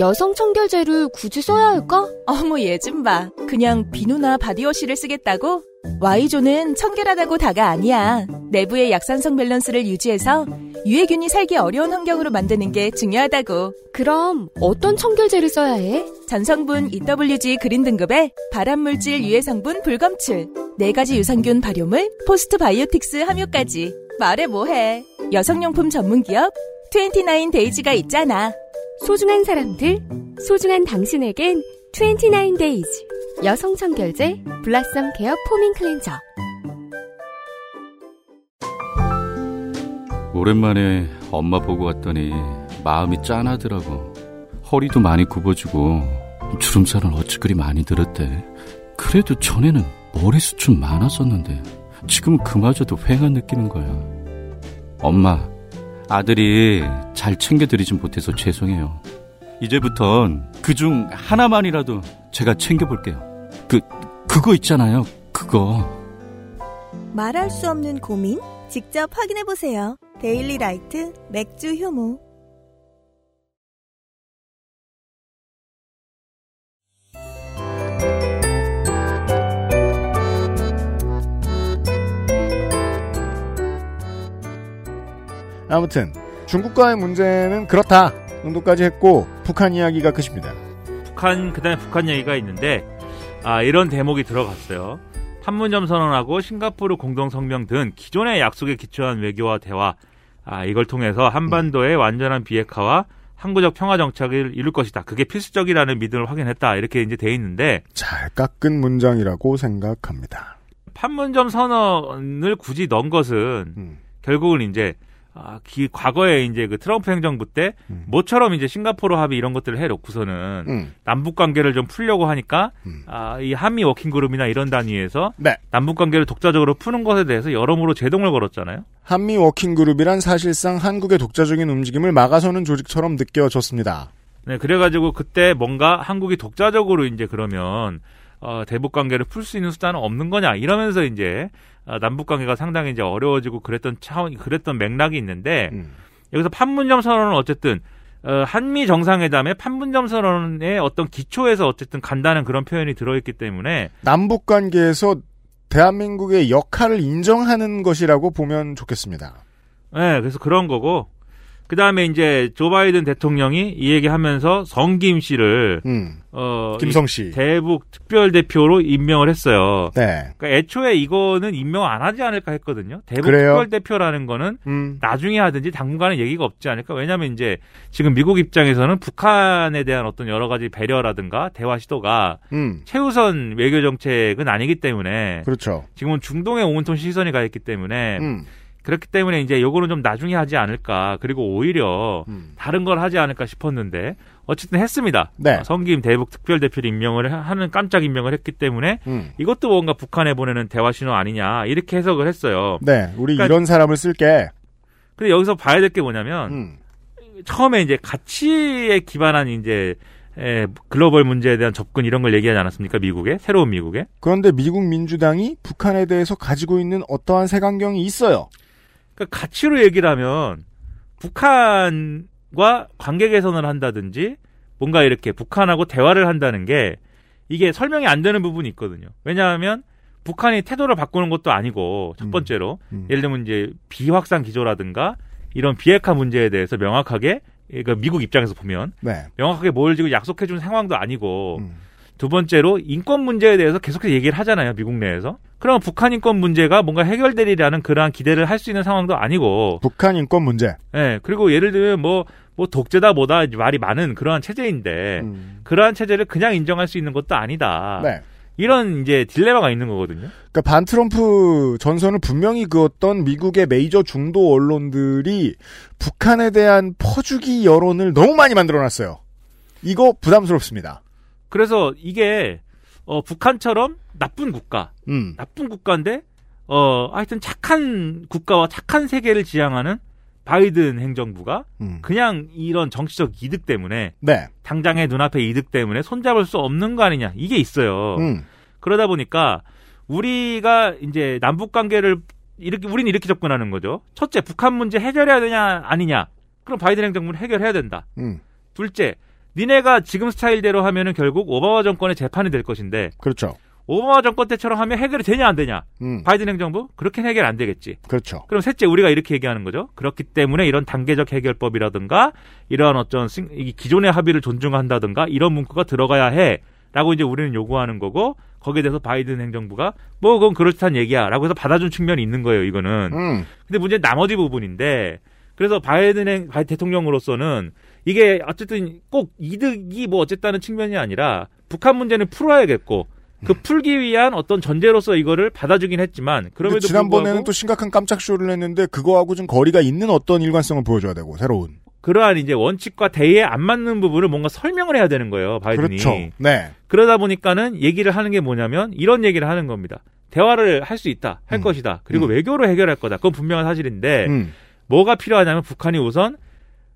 E: 여성 청결제를 굳이 써야 할까?
D: 어머 얘 좀 봐. 그냥 비누나 바디워시를 쓰겠다고? Y존은 청결하다고 다가 아니야. 내부의 약산성 밸런스를 유지해서 유해균이 살기 어려운 환경으로 만드는 게 중요하다고.
E: 그럼 어떤 청결제를 써야 해?
D: 전성분 EWG 그린 등급에 발암물질 유해 성분 불검출, 네 가지 유산균 발효물, postbiotics 함유까지. 말해 뭐해. 여성용품 전문 기업 29days가 있잖아.
E: 소중한 사람들, 소중한 당신에겐 29days 여성 청결제 blossom care foaming cleanser
J: 오랜만에 엄마 보고 왔더니 마음이 짠하더라고. 허리도 많이 굽어지고 주름살은 어찌 그리 많이 들었대. 그래도 전에는 머리숱은 많았었는데 지금은 그마저도 휑한 느끼는 거야. 엄마, 아들이 잘 챙겨드리진 못해서 죄송해요. 이제부턴 그 중 하나만이라도 제가 챙겨볼게요. 그, 그거 있잖아요. 그거.
D: 말할 수 없는 고민? 직접 확인해보세요. 데일리 라이트 맥주 효모.
B: 아무튼 중국과의 문제는 그렇다 정도까지 했고 북한 이야기가 끝입니다.
I: 북한 그다음에 북한 얘기가 있는데 아 이런 대목이 들어갔어요. 판문점 선언하고 싱가포르 공동 성명 등 기존의 약속에 기초한 외교와 대화 아 이걸 통해서 한반도의 완전한 비핵화와 항구적 평화 정착을 이룰 것이다. 그게 필수적이라는 믿음을 확인했다. 이렇게 이제 돼 있는데
B: 잘 깎은 문장이라고 생각합니다.
I: 판문점 선언을 굳이 넣은 것은
B: 음.
I: 결국은 이제 아, 기, 과거에 이제 그 트럼프 행정부 때
B: 음.
I: 모처럼 이제 싱가포르 합의 이런 것들을 해놓고서는
B: 음.
I: 남북 관계를 좀 풀려고 하니까
B: 음.
I: 아, 이 한미 워킹 그룹이나 이런 단위에서
B: 네.
I: 남북 관계를 독자적으로 푸는 것에 대해서 여러모로 제동을 걸었잖아요.
B: 한미 워킹그룹이란 사실상 한국의 독자적인 움직임을 막아서는 조직처럼 느껴졌습니다.
I: 네, 그래가지고 그때 뭔가 한국이 독자적으로 이제 그러면 어, 대북 관계를 풀 수 있는 수단은 없는 거냐 이러면서 이제 어, 남북 관계가 상당히 이제 어려워지고 그랬던 차원 그랬던 맥락이 있는데
B: 음.
I: 여기서 판문점 선언은 어쨌든 어, 한미 정상회담의 판문점 선언의 어떤 기초에서 어쨌든 간다는 그런 표현이 들어있기 때문에
B: 남북 관계에서 대한민국의 역할을 인정하는 것이라고 보면 좋겠습니다.
I: 네, 그래서 그런 거고 그 다음에 이제 조 바이든 대통령이 이 얘기하면서 성김 씨를
B: 음.
I: 어,
B: 김성
I: 이
B: 씨.
I: 대북 특별 대표로 임명을 했어요.
B: 네.
I: 그러니까 애초에 이거는 임명 안 하지 않을까 했거든요. 대북
B: 그래요?
I: 특별 대표라는 거는
B: 음.
I: 나중에 하든지 당분간은 얘기가 없지 않을까. 왜냐하면 이제 지금 미국 입장에서는 북한에 대한 어떤 여러 가지 배려라든가 대화 시도가
B: 음.
I: 최우선 외교 정책은 아니기 때문에
B: 그렇죠.
I: 지금은 중동에 온통 시선이 가 있기 때문에
B: 음.
I: 그렇기 때문에 이제 요거는 좀 나중에 하지 않을까. 그리고 오히려
B: 음.
I: 다른 걸 하지 않을까 싶었는데 어쨌든 했습니다.
B: 네.
I: 어, 성김 대북 특별 대표를 임명을 하- 하는 깜짝 임명을 했기 때문에
B: 음.
I: 이것도 뭔가 북한에 보내는 대화 신호 아니냐 이렇게 해석을 했어요.
B: 네, 우리
I: 그러니까-
B: 이런 사람을 쓸게.
I: 근데 여기서 봐야 될 게 뭐냐면
B: 음.
I: 처음에 이제 가치에 기반한 이제 에, 글로벌 문제에 대한 접근 이런 걸 얘기하지 않았습니까? 미국에 새로운 미국에.
B: 그런데 미국 민주당이 북한에 대해서 가지고 있는 어떠한 색안경이 있어요.
I: 그러니까 가치로 얘기를 하면 북한과 관계 개선을 한다든지 뭔가 이렇게 북한하고 대화를 한다는 게 이게 설명이 안 되는 부분이 있거든요. 왜냐하면 북한이 태도를 바꾸는 것도 아니고 첫 번째로
B: 음.
I: 예를 들면 이제 비확산 기조라든가 이런 비핵화 문제에 대해서 명확하게 그러니까 미국 입장에서 보면
B: 네.
I: 명확하게 뭘 지금 약속해 준 상황도 아니고
B: 음.
I: 두 번째로 인권 문제에 대해서 계속해서 얘기를 하잖아요 미국 내에서 그럼 북한 인권 문제가 뭔가 해결되리라는 그러한 기대를 할 수 있는 상황도 아니고
B: 북한 인권 문제.
I: 예 그리고 예를 들면 뭐 뭐 독재다 뭐다 말이 많은 그러한 체제인데
B: 음.
I: 그러한 체제를 그냥 인정할 수 있는 것도 아니다
B: 네.
I: 이런 이제 딜레마가 있는 거거든요
B: 그러니까 반 트럼프 전선을 분명히 그었던 미국의 메이저 중도 언론들이 북한에 대한 퍼주기 여론을 너무 많이 만들어놨어요. 이거 부담스럽습니다.
I: 그래서 이게 어 북한처럼 나쁜 국가
B: 음.
I: 나쁜 국가인데 어 하여튼 착한 국가와 착한 세계를 지향하는 바이든 행정부가
B: 음.
I: 그냥 이런 정치적 이득 때문에
B: 네.
I: 당장의 눈앞의 이득 때문에 손잡을 수 없는 거 아니냐 이게 있어요.
B: 음.
I: 그러다 보니까 우리가 이제 남북 관계를 이렇게 우리는 이렇게 접근하는 거죠. 첫째, 북한 문제 해결해야 되냐 아니냐. 그럼 바이든 행정부는 해결해야 된다.
B: 음.
I: 둘째, 니네가 지금 스타일대로 하면은 결국 오바마 정권의 재판이 될 것인데
B: 그렇죠.
I: 오바마 정권 때처럼 하면 해결이 되냐 안 되냐.
B: 음.
I: 바이든 행정부 그렇게 해결 안 되겠지.
B: 그렇죠.
I: 그럼 셋째 우리가 이렇게 얘기하는 거죠. 그렇기 때문에 이런 단계적 해결법이라든가 이러한 어떤 기존의 합의를 존중한다든가 이런 문구가 들어가야 해라고 이제 우리는 요구하는 거고 거기에 대해서 바이든 행정부가 뭐 그건 그렇다는 얘기야라고 해서 받아준 측면이 있는 거예요. 이거는.
B: 음.
I: 근데 문제는 나머지 부분인데 그래서 바이든 행- 바이- 대통령으로서는 이게 어쨌든 꼭 이득이 뭐 어쨌다는 측면이 아니라 북한 문제는 풀어야겠고 그 풀기 위한 어떤 전제로서 이거를 받아주긴 했지만 그럼에도
B: 지난번에는 또 심각한 깜짝 쇼를 했는데 그거하고 좀 거리가 있는 어떤 일관성을 보여줘야 되고 새로운.
I: 그러한 이제 원칙과 대의에 안 맞는 부분을 뭔가 설명을 해야 되는 거예요, 바이든이.
B: 그렇죠. 네.
I: 그러다 보니까는 얘기를 하는 게 뭐냐면 이런 얘기를 하는 겁니다. 대화를 할 수 있다, 할
B: 음.
I: 것이다. 그리고
B: 음.
I: 외교로 해결할 거다. 그건 분명한 사실인데
B: 음.
I: 뭐가 필요하냐면 북한이 우선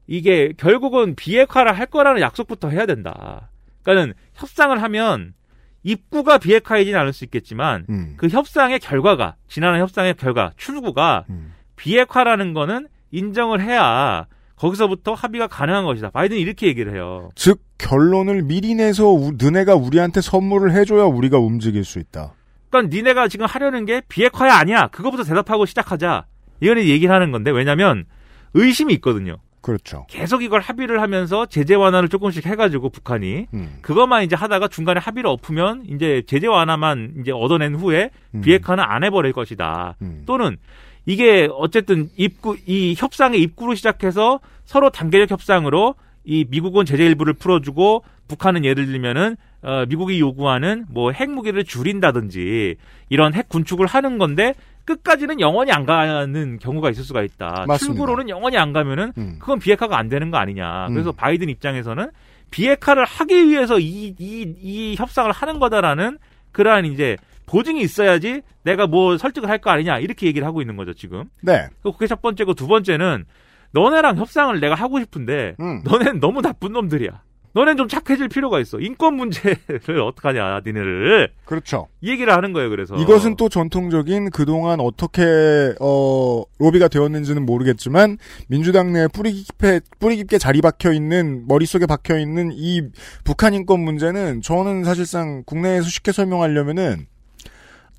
I: 이게 결국은 비핵화를 할 거라는 약속부터 해야 된다. 그러니까는 협상을 하면 입구가 비핵화이진 않을 수 있겠지만
B: 음.
I: 그 협상의 결과가 지난해 협상의 결과 출구가
B: 음.
I: 비핵화라는 거는 인정을 해야 거기서부터 합의가 가능한 것이다. 바이든이 이렇게 얘기를 해요.
B: 즉 결론을 미리 내서 우- 너네가 우리한테 선물을 해줘야 우리가 움직일 수 있다.
I: 그러니까 니네가 지금 하려는 게 비핵화야 아니야. 그거부터 대답하고 시작하자. 이거는 얘기를 하는 건데 왜냐면 의심이 있거든요.
B: 그렇죠.
I: 계속 이걸 합의를 하면서 제재 완화를 조금씩 해가지고 북한이
B: 음.
I: 그것만 이제 하다가 중간에 합의를 엎으면 이제 제재 완화만 이제 얻어낸 후에
B: 음.
I: 비핵화는 안 해버릴 것이다.
B: 음.
I: 또는 이게 어쨌든 입구 이 협상의 입구로 시작해서 서로 단계적 협상으로 이 미국은 제재 일부를 풀어주고 북한은 예를 들면은 어, 미국이 요구하는 뭐 핵무기를 줄인다든지 이런 핵 군축을 하는 건데 끝까지는 영원히 안 가는 경우가 있을 수가 있다.
B: 맞습니다.
I: 출구로는 영원히 안 가면은
B: 음.
I: 그건 비핵화가 안 되는 거 아니냐. 그래서
B: 음.
I: 바이든 입장에서는 비핵화를 하기 위해서 이, 이, 이 협상을 하는 거다라는 그러한 이제 보증이 있어야지 내가 뭐 설득을 할 거 아니냐. 이렇게 얘기를 하고 있는 거죠, 지금.
B: 네.
I: 그게 첫 번째고 두 번째는 너네랑 협상을 내가 하고 싶은데
B: 음.
I: 너넨 너무 나쁜 놈들이야. 너넨 좀 착해질 필요가 있어. 인권 문제를 어떡하냐, 니네를.
B: 그렇죠.
I: 이 얘기를 하는 거예요, 그래서.
B: 이것은 또 전통적인 그동안 어떻게 어 로비가 되었는지는 모르겠지만 민주당 내 뿌리 깊게 뿌리 깊게 자리 박혀 있는 머릿속에 박혀 있는 이 북한 인권 문제는 저는 사실상 국내에서 쉽게 설명하려면은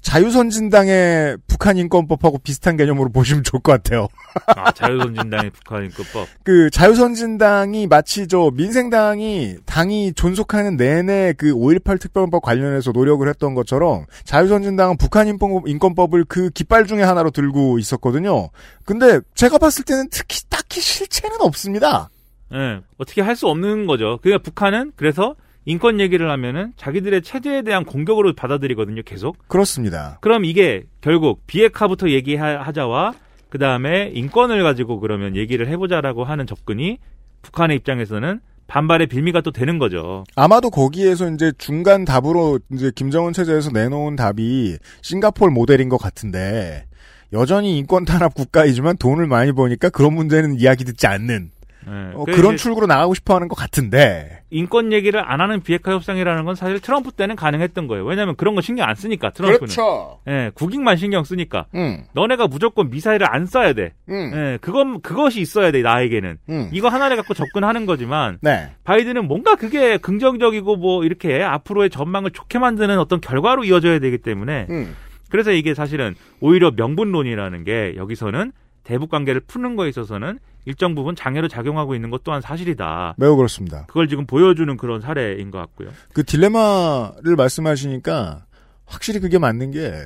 B: 자유선진당의 북한 인권법하고 비슷한 개념으로 보시면 좋을 것 같아요.
I: 아, 자유선진당의 북한 인권법.
B: 그 자유선진당이 마치 저 민생당이 당이 존속하는 내내 그 5.18 특별법 관련해서 노력을 했던 것처럼 자유선진당은 북한 인권, 인권법을 그 깃발 중에 하나로 들고 있었거든요. 근데 제가 봤을 때는 특히 딱히 실체는 없습니다.
I: 예, 어떻게 할 수 없는 거죠. 그러니까 북한은 그래서 인권 얘기를 하면은 자기들의 체제에 대한 공격으로 받아들이거든요, 계속.
B: 그렇습니다.
I: 그럼 이게 결국 비핵화부터 얘기하자와 그 다음에 인권을 가지고 그러면 얘기를 해보자라고 하는 접근이 북한의 입장에서는 반발의 빌미가 또 되는 거죠.
B: 아마도 거기에서 이제 중간 답으로 이제 김정은 체제에서 내놓은 답이 싱가폴 모델인 것 같은데 여전히 인권 탄압 국가이지만 돈을 많이 버니까 그런 문제는 이야기 듣지 않는
I: 네.
B: 어,
I: 그래서
B: 그런 출구로 나가고 싶어하는 것 같은데
I: 인권 얘기를 안 하는 비핵화 협상이라는 건 사실 트럼프 때는 가능했던 거예요. 왜냐하면 그런 거 신경 안 쓰니까 트럼프는.
B: 그렇죠.
I: 예, 국익만 신경 쓰니까.
B: 음,
I: 너네가 무조건 미사일을 안 쏴야 돼.
B: 음,
I: 예, 그건 그것이 있어야 돼 나에게는.
B: 음.
I: 이거 하나를 갖고 접근하는 거지만
B: 네.
I: 바이든은 뭔가 그게 긍정적이고 뭐 이렇게 앞으로의 전망을 좋게 만드는 어떤 결과로 이어져야 되기 때문에
B: 음.
I: 그래서 이게 사실은 오히려 명분론이라는 게 여기서는 대북 관계를 푸는 거에 있어서는 일정 부분 장애로 작용하고 있는 것 또한 사실이다.
B: 매우 그렇습니다.
I: 그걸 지금 보여주는 그런 사례인 것 같고요.
B: 그 딜레마를 말씀하시니까 확실히 그게 맞는 게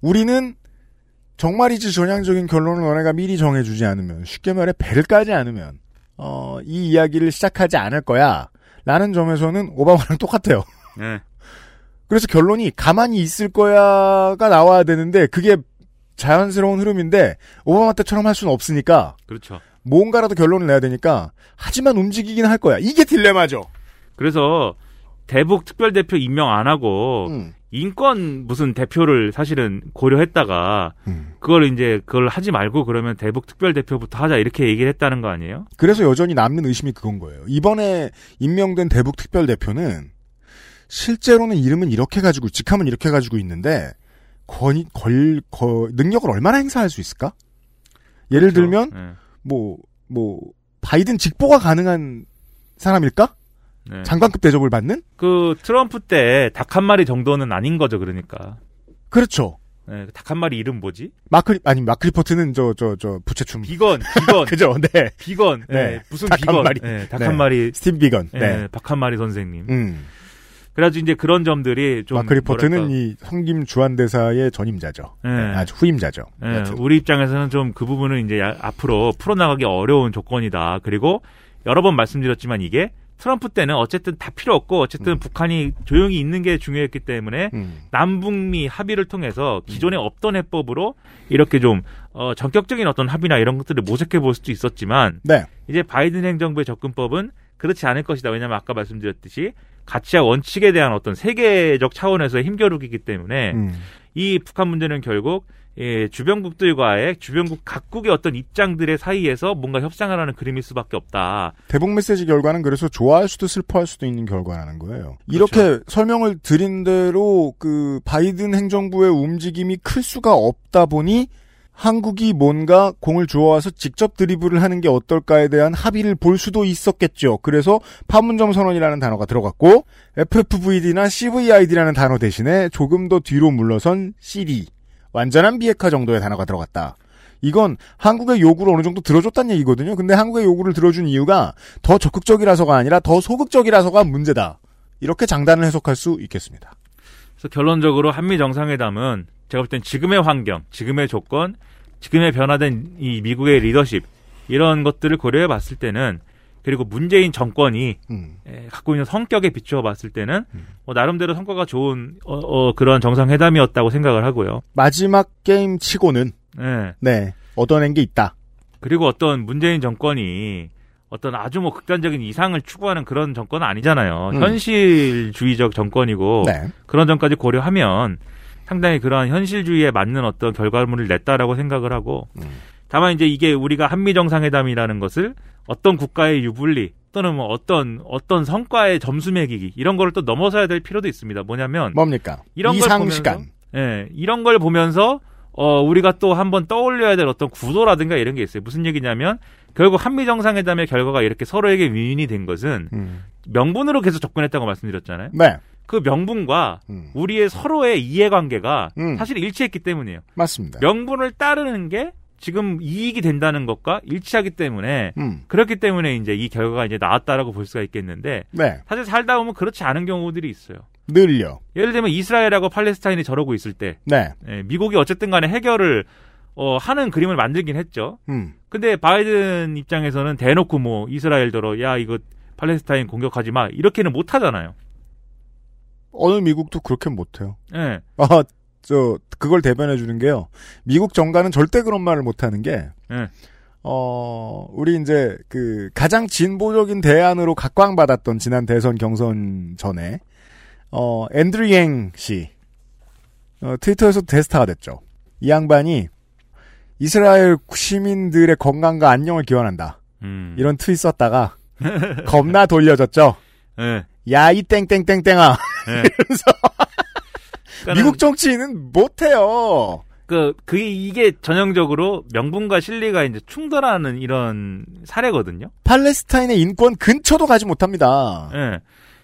B: 우리는 정말이지 전향적인 결론을 너네가 미리 정해주지 않으면 쉽게 말해 배를 까지 않으면 어, 이 이야기를 시작하지 않을 거야 라는 점에서는 오바마랑 똑같아요.
I: 네.
B: 그래서 결론이 가만히 있을 거야가 나와야 되는데 그게 자연스러운 흐름인데 오바마 때처럼 할 수는 없으니까
I: 그렇죠.
B: 뭔가라도 결론을 내야 되니까 하지만 움직이긴 할 거야. 이게 딜레마죠.
I: 그래서 대북 특별대표 임명 안 하고
B: 음.
I: 인권 무슨 대표를 사실은 고려했다가
B: 음.
I: 그걸 이제 그걸 하지 말고 그러면 대북 특별 대표부터 하자 이렇게 얘기를 했다는 거 아니에요?
B: 그래서 여전히 남는 의심이 그건 거예요. 이번에 임명된 대북 특별 대표는 실제로는 이름은 이렇게 가지고 직함은 이렇게 가지고 있는데 권, 걸, 거, 능력을 얼마나 행사할 수 있을까? 예를
I: 그렇죠.
B: 들면
I: 네.
B: 뭐 뭐 바이든 직보가 가능한 사람일까?
I: 네.
B: 장관급 대접을 받는?
I: 그 트럼프 때 닭 한 마리 정도는 아닌 거죠, 그러니까.
B: 그렇죠.
I: 네, 닭 한 마리 이름 뭐지?
B: 마크 아니 마크 리포트는 저 저 저 부채춤.
I: 비건, 비건,
B: 그죠? 네.
I: 비건.
B: 네.
I: 네, 무슨
B: 닭한
I: 비건?
B: 마리.
I: 네, 닭
B: 네.
I: 한 마리.
B: 스티브 비건.
I: 네,
B: 네.
I: 박한 마리 선생님.
B: 음.
I: 그래가지고 이제 그런 점들이 좀
B: 마크리포트는
I: 뭐랄까,
B: 이 성김 주한 대사의 전임자죠.
I: 네.
B: 네, 아주 후임자죠.
I: 예,
B: 여튼.
I: 우리 입장에서는 좀 그 부분은 이제 야- 앞으로 풀어나가기 어려운 조건이다. 그리고 여러 번 말씀드렸지만 이게 트럼프 때는 어쨌든 다 필요 없고 어쨌든 북한이 조용히 있는 게 중요했기 때문에
B: 음.
I: 남북미 합의를 통해서 기존에 없던 해법으로 이렇게 좀 어, 전격적인 어떤 합의나 이런 것들을 모색해 볼 수도 있었지만
B: 네.
I: 이제 바이든 행정부의 접근법은 그렇지 않을 것이다. 왜냐하면 아까 말씀드렸듯이 가치와 원칙에 대한 어떤 세계적 차원에서의 힘겨루기이기 때문에
B: 음.
I: 이 북한 문제는 결국 예, 주변국들과의 주변국 각국의 어떤 입장들의 사이에서 뭔가 협상을 하는 그림일 수밖에 없다.
B: 대북 메시지 결과는 그래서 좋아할 수도 슬퍼할 수도 있는 결과라는 거예요.
I: 그렇죠.
B: 이렇게 설명을 드린 대로 그 바이든 행정부의 움직임이 클 수가 없다 보니 한국이 뭔가 공을 주워와서 직접 드리블을 하는 게 어떨까에 대한 합의를 볼 수도 있었겠죠. 그래서 파문점 선언이라는 단어가 들어갔고 FFVD나 CVID라는 단어 대신에 조금 더 뒤로 물러선 CD 완전한 비핵화 정도의 단어가 들어갔다. 이건 한국의 요구를 어느 정도 들어줬다는 얘기거든요. 근데 한국의 요구를 들어준 이유가 더 적극적이라서가 아니라 더 소극적이라서가 문제다. 이렇게 장단을 해석할 수 있겠습니다.
I: 그래서 결론적으로 한미 정상회담은 제가 볼 땐 지금의 환경, 지금의 조건, 지금의 변화된 이 미국의 리더십 이런 것들을 고려해 봤을 때는 그리고 문재인 정권이
B: 음.
I: 에, 갖고 있는 성격에 비추어 봤을 때는 뭐 나름대로 성과가 좋은 어, 어, 그런 정상회담이었다고 생각을 하고요.
B: 마지막 게임 치고는
I: 예.
B: 네 얻어낸 게 있다.
I: 그리고 어떤 문재인 정권이 어떤 아주 뭐 극단적인 이상을 추구하는 그런 정권은 아니잖아요.
B: 음.
I: 현실주의적 정권이고
B: 네.
I: 그런 점까지 고려하면 상당히 그러한 현실주의에 맞는 어떤 결과물을 냈다라고 생각을 하고
B: 음.
I: 다만 이제 이게 우리가 한미 정상회담이라는 것을 어떤 국가의 유불리 또는 뭐 어떤 어떤 성과의 점수 매기기 이런 거를 또 넘어서야 될 필요도 있습니다. 뭐냐면
B: 뭡니까?
I: 이런 걸
B: 이상
I: 보면서
B: 시간.
I: 예, 이런 걸 보면서 어 우리가 또 한번 떠올려야 될 어떤 구도라든가 이런 게 있어요. 무슨 얘기냐면 결국 한미 정상회담의 결과가 이렇게 서로에게 윈윈이 된 것은
B: 음.
I: 명분으로 계속 접근했다고 말씀드렸잖아요.
B: 네
I: 그 명분과
B: 음.
I: 우리의 서로의 이해관계가
B: 음.
I: 사실 일치했기 때문이에요.
B: 맞습니다.
I: 명분을 따르는 게 지금 이익이 된다는 것과 일치하기 때문에
B: 음.
I: 그렇기 때문에 이제 이 결과가 이제 나왔다라고 볼 수가 있겠는데
B: 네
I: 사실 살다 보면 그렇지 않은 경우들이 있어요.
B: 늘려.
I: 예를 들면 이스라엘하고 팔레스타인이 저러고 있을 때
B: 네.
I: 예, 미국이 어쨌든 간에 해결을 어, 하는 그림을 만들긴 했죠.
B: 음.
I: 근데 바이든 입장에서는 대놓고 뭐 이스라엘더러 야 이거 팔레스타인 공격하지 마 이렇게는 못 하잖아요.
B: 어느 미국도 그렇게 못해요.
I: 예.
B: 아저 그걸 대변해 주는 게요. 미국 정가는 절대 그런 말을 못 하는 게
I: 예.
B: 어, 우리 이제 그 가장 진보적인 대안으로 각광받았던 지난 대선 경선 전에 어, 앤드류 양 씨. 어, 트위터에서 대스타가 됐죠. 이 양반이 이스라엘 시민들의 건강과 안녕을 기원한다.
I: 음.
B: 이런 트윗 썼다가 겁나 돌려졌죠.
I: 예.
B: 야, 이 땡땡땡땡아.
I: 예.
B: 이러면서 미국 정치인은 못해요.
I: 그, 그게, 이게 전형적으로 명분과 실리가 이제 충돌하는 이런 사례거든요.
B: 팔레스타인의 인권 근처도 가지 못합니다.
I: 예.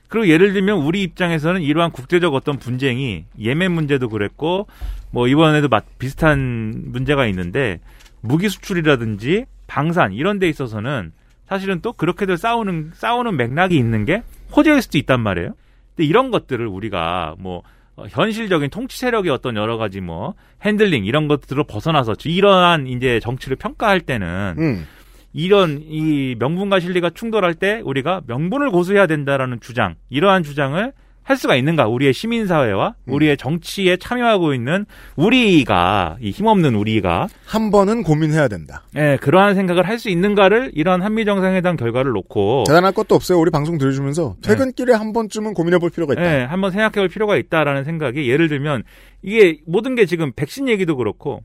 I: 그리고 예를 들면 우리 입장에서는 이러한 국제적 어떤 분쟁이 예멘 문제도 그랬고 뭐 이번에도 마- 비슷한 문제가 있는데 무기 수출이라든지 방산 이런 데 있어서는 사실은 또 그렇게들 싸우는 싸우는 맥락이 있는 게 호재일 수도 있단 말이에요. 근데 이런 것들을 우리가 뭐 어, 현실적인 통치 세력의 어떤 여러 가지 뭐 핸들링 이런 것들을 벗어나서 이러한 이제 정치를 평가할 때는
B: 음.
I: 이런 이 명분과 실리가 충돌할 때 우리가 명분을 고수해야 된다라는 주장, 이러한 주장을 할 수가 있는가? 우리의 시민사회와 우리의 정치에 참여하고 있는 우리가 이 힘없는 우리가
B: 한 번은 고민해야 된다.
I: 예, 그러한 생각을 할 수 있는가를 이러한 한미 정상회담 결과를 놓고
B: 대단할 것도 없어요. 우리 방송 들으시면서 퇴근길에 한 번쯤은 고민해 볼 필요가 있다.
I: 예, 한번 생각해 볼 필요가 있다라는 생각이 예를 들면 이게 모든 게 지금 백신 얘기도 그렇고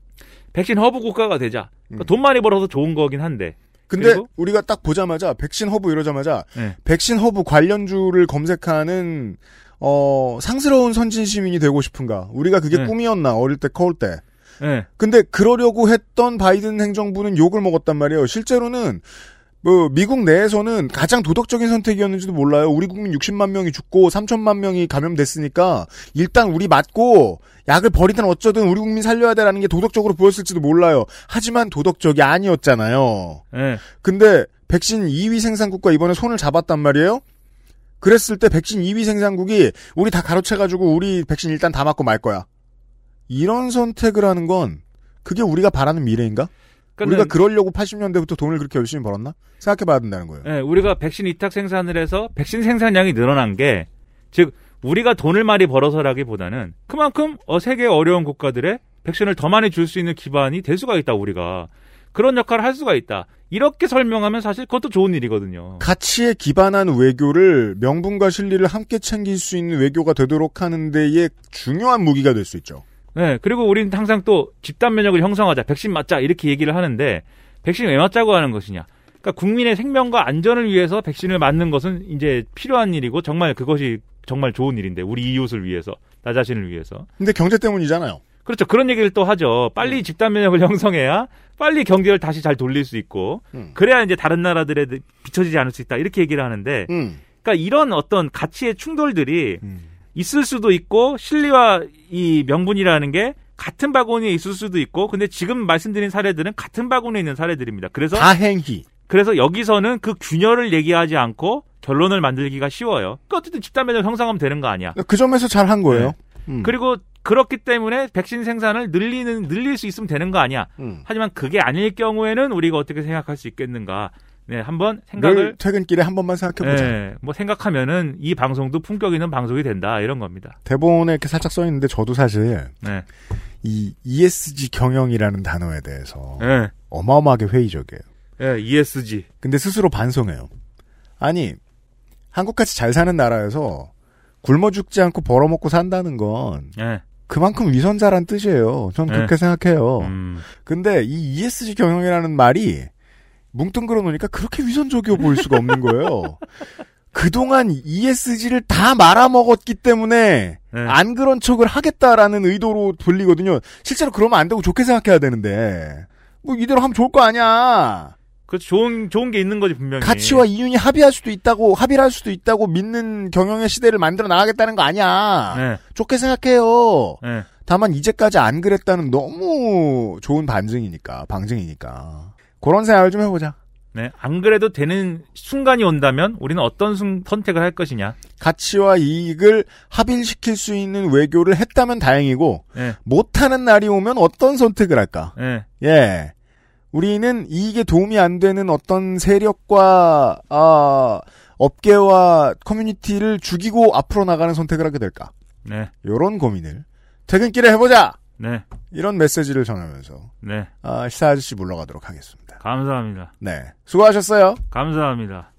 I: 백신 허브 국가가 되자. 그러니까 돈 많이 벌어서 좋은 거긴 한데.
B: 근데? 우리가 딱 보자마자 백신 허브 이러자마자
I: 예.
B: 백신 허브 관련주를 검색하는 어 상스러운 선진 시민이 되고 싶은가? 우리가 그게
I: 네.
B: 꿈이었나 어릴 때 커올 때.
I: 예.
B: 근데 그러려고 했던 바이든 행정부는 욕을 먹었단 말이에요. 실제로는 뭐 미국 내에서는 가장 도덕적인 선택이었는지도 몰라요. 우리 국민 60만 명이 죽고 3천만 명이 감염됐으니까 일단 우리 맞고 약을 버리든 어쩌든 우리 국민 살려야 되라는 게 도덕적으로 보였을지도 몰라요. 하지만 도덕적이 아니었잖아요.
I: 예.
B: 근데 백신 2위 생산국과 이번에 손을 잡았단 말이에요. 그랬을 때 백신 2위 생산국이 우리 다 가로채가지고 우리 백신 일단 다 맞고 말 거야. 이런 선택을 하는 건 그게 우리가 바라는 미래인가? 우리가 그러려고 80년대부터 돈을 그렇게 열심히 벌었나? 생각해봐야 된다는 거예요.
I: 예, 우리가 백신 위탁 생산을 해서 백신 생산량이 늘어난 게, 즉, 우리가 돈을 많이 벌어서라기보다는 그만큼 어, 세계 어려운 국가들의 백신을 더 많이 줄 수 있는 기반이 될 수가 있다, 우리가. 그런 역할을 할 수가 있다. 이렇게 설명하면 사실 그것도 좋은 일이거든요.
B: 가치에 기반한 외교를 명분과 실리를 함께 챙길 수 있는 외교가 되도록 하는 데에 중요한 무기가 될 수 있죠.
I: 네, 그리고 우리는 항상 또 집단 면역을 형성하자, 백신 맞자 이렇게 얘기를 하는데 백신 왜 맞자고 하는 것이냐? 그러니까 국민의 생명과 안전을 위해서 백신을 맞는 것은 이제 필요한 일이고 정말 그것이 정말 좋은 일인데 우리 이웃을 위해서 나 자신을 위해서.
B: 근데 경제 때문이잖아요.
I: 그렇죠. 그런 얘기를 또 하죠. 빨리 집단 면역을 형성해야 빨리 경제를 다시 잘 돌릴 수 있고 그래야 이제 다른 나라들에 비춰지지 않을 수 있다 이렇게 얘기를 하는데
B: 음.
I: 그러니까 이런 어떤 가치의 충돌들이 있을 수도 있고 실리와 이 명분이라는 게 같은 바구니에 있을 수도 있고 근데 지금 말씀드린 사례들은 같은 바구니에 있는 사례들입니다. 그래서
B: 다행히
I: 그래서 여기서는 그 균열을 얘기하지 않고 결론을 만들기가 쉬워요. 그러니까 어쨌든 집단 면역 형성하면 되는 거 아니야.
B: 그 점에서 잘 한 거예요.
I: 네.
B: 음.
I: 그리고 그렇기 때문에 백신 생산을 늘리는 늘릴 수 있으면 되는 거 아니야.
B: 음.
I: 하지만 그게 아닐 경우에는 우리가 어떻게 생각할 수 있겠는가? 네, 한번 생각을
B: 늘 퇴근길에 한 번만 생각해 보자.
I: 네, 뭐 생각하면은 이 방송도 품격 있는 방송이 된다 이런 겁니다.
B: 대본에 이렇게 살짝 써 있는데 저도 사실
I: 네.
B: 이 ESG 경영이라는 단어에 대해서
I: 네.
B: 어마어마하게 회의적이에요.
I: 예, ESG.
B: 근데 스스로 반성해요. 아니 한국같이 잘 사는 나라에서 굶어 죽지 않고 벌어먹고 산다는 건
I: 예.
B: 그만큼 위선자란 뜻이에요. 전
I: 네.
B: 그렇게 생각해요.
I: 음.
B: 근데 이 ESG 경영이라는 말이 뭉뚱그려 놓으니까 그렇게 위선적이어 보일 수가 없는 거예요. 그동안 ESG를 다 말아먹었기 때문에
I: 네.
B: 안 그런 척을 하겠다라는 의도로 돌리거든요. 실제로 그러면 안 되고 좋게 생각해야 되는데 뭐 이대로 하면 좋을 거 아니야.
I: 그 좋은 좋은 게 있는 거지 분명히.
B: 가치와 이윤이 합의할 수도 있다고 합의를 할 수도 있다고 믿는 경영의 시대를 만들어 나가겠다는 거 아니야.
I: 네.
B: 좋게 생각해요.
I: 네.
B: 다만 이제까지 안 그랬다는 너무 좋은 반증이니까 방증이니까 그런 생각을 좀 해보자.
I: 네, 안 그래도 되는 순간이 온다면 우리는 어떤 순- 선택을 할 것이냐.
B: 가치와 이익을 합일시킬 수 있는 외교를 했다면 다행이고
I: 네.
B: 못하는 날이 오면 어떤 선택을 할까?
I: 네.
B: 예. 우리는 이익에 도움이 안 되는 어떤 세력과 아, 업계와 커뮤니티를 죽이고 앞으로 나가는 선택을 하게 될까?
I: 네.
B: 요런 고민을 퇴근길에 해보자.
I: 네.
B: 이런 메시지를 전하면서
I: 네.
B: 아, 시사 아저씨 물러가도록 하겠습니다.
I: 감사합니다.
B: 네, 수고하셨어요.
I: 감사합니다.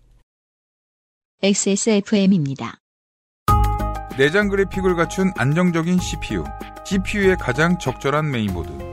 A: XSFM입니다.
F: 내장 그래픽을 갖춘 안정적인 CPU, CPU의 가장 적절한 메인보드.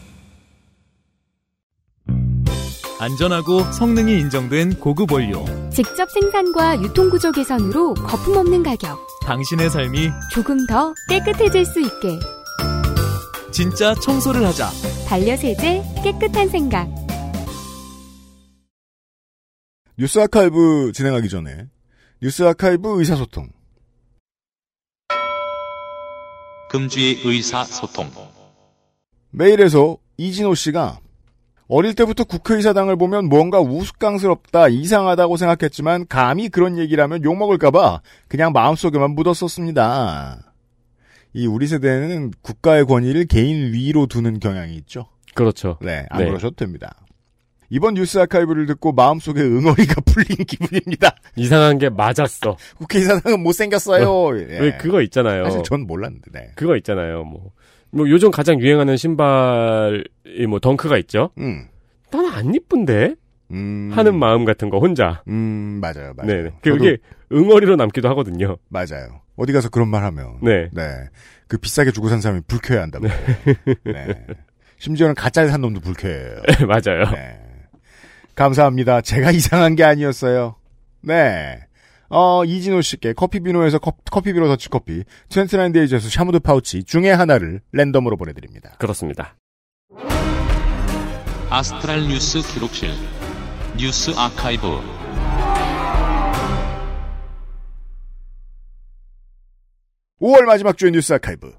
K: 안전하고 성능이 인정된 고급 원료.
E: 직접 생산과 유통구조 개선으로 거품 없는 가격.
K: 당신의 삶이
E: 조금 더 깨끗해질 수 있게.
K: 진짜 청소를 하자.
E: 반려세제 깨끗한 생각.
B: 뉴스 아카이브 진행하기 전에 뉴스 아카이브 의사소통.
H: 금주의 의사소통.
B: 메일에서 이진호 씨가 어릴 때부터 국회의사당을 보면 뭔가 우스꽝스럽다, 이상하다고 생각했지만 감히 그런 얘기를 하면 욕먹을까봐 그냥 마음속에만 묻었었습니다. 이 우리 세대는 국가의 권위를 개인 위로 두는 경향이 있죠.
C: 그렇죠.
B: 네, 안
C: 네.
B: 그러셔도 됩니다. 이번 뉴스 아카이브를 듣고 마음속에 응어리가 풀린 기분입니다.
C: 이상한 게 맞았어.
B: 국회의사당은 못생겼어요. 예.
C: 왜 그거 있잖아요.
B: 사실 전 몰랐는데. 네.
C: 그거 있잖아요. 뭐, 뭐 요즘 가장 유행하는 신발이 뭐 덩크가 있죠.
B: 음.
C: 난안 이쁜데
B: 음.
C: 하는 마음 같은 거 혼자.
B: 음, 맞아요, 맞아요.
C: 네, 그게 응어리로 남기도 하거든요.
B: 맞아요. 어디 가서 그런 말 하면.
C: 네.
B: 그 비싸게 주고 산 사람이 불쾌해 한다고. 네. 심지어는 가짜를 산 놈도 불쾌해요.
C: 맞아요.
B: 네. 감사합니다. 제가 이상한 게 아니었어요. 네. 어, 이진호 씨께 커피비노에서 커, 커피비노 더치커피, 29days에서 샤무드 파우치 중에 하나를 랜덤으로 보내드립니다.
C: 그렇습니다.
H: 아스트랄 뉴스 기록실 뉴스 아카이브
B: 5월 마지막 주의 뉴스 아카이브.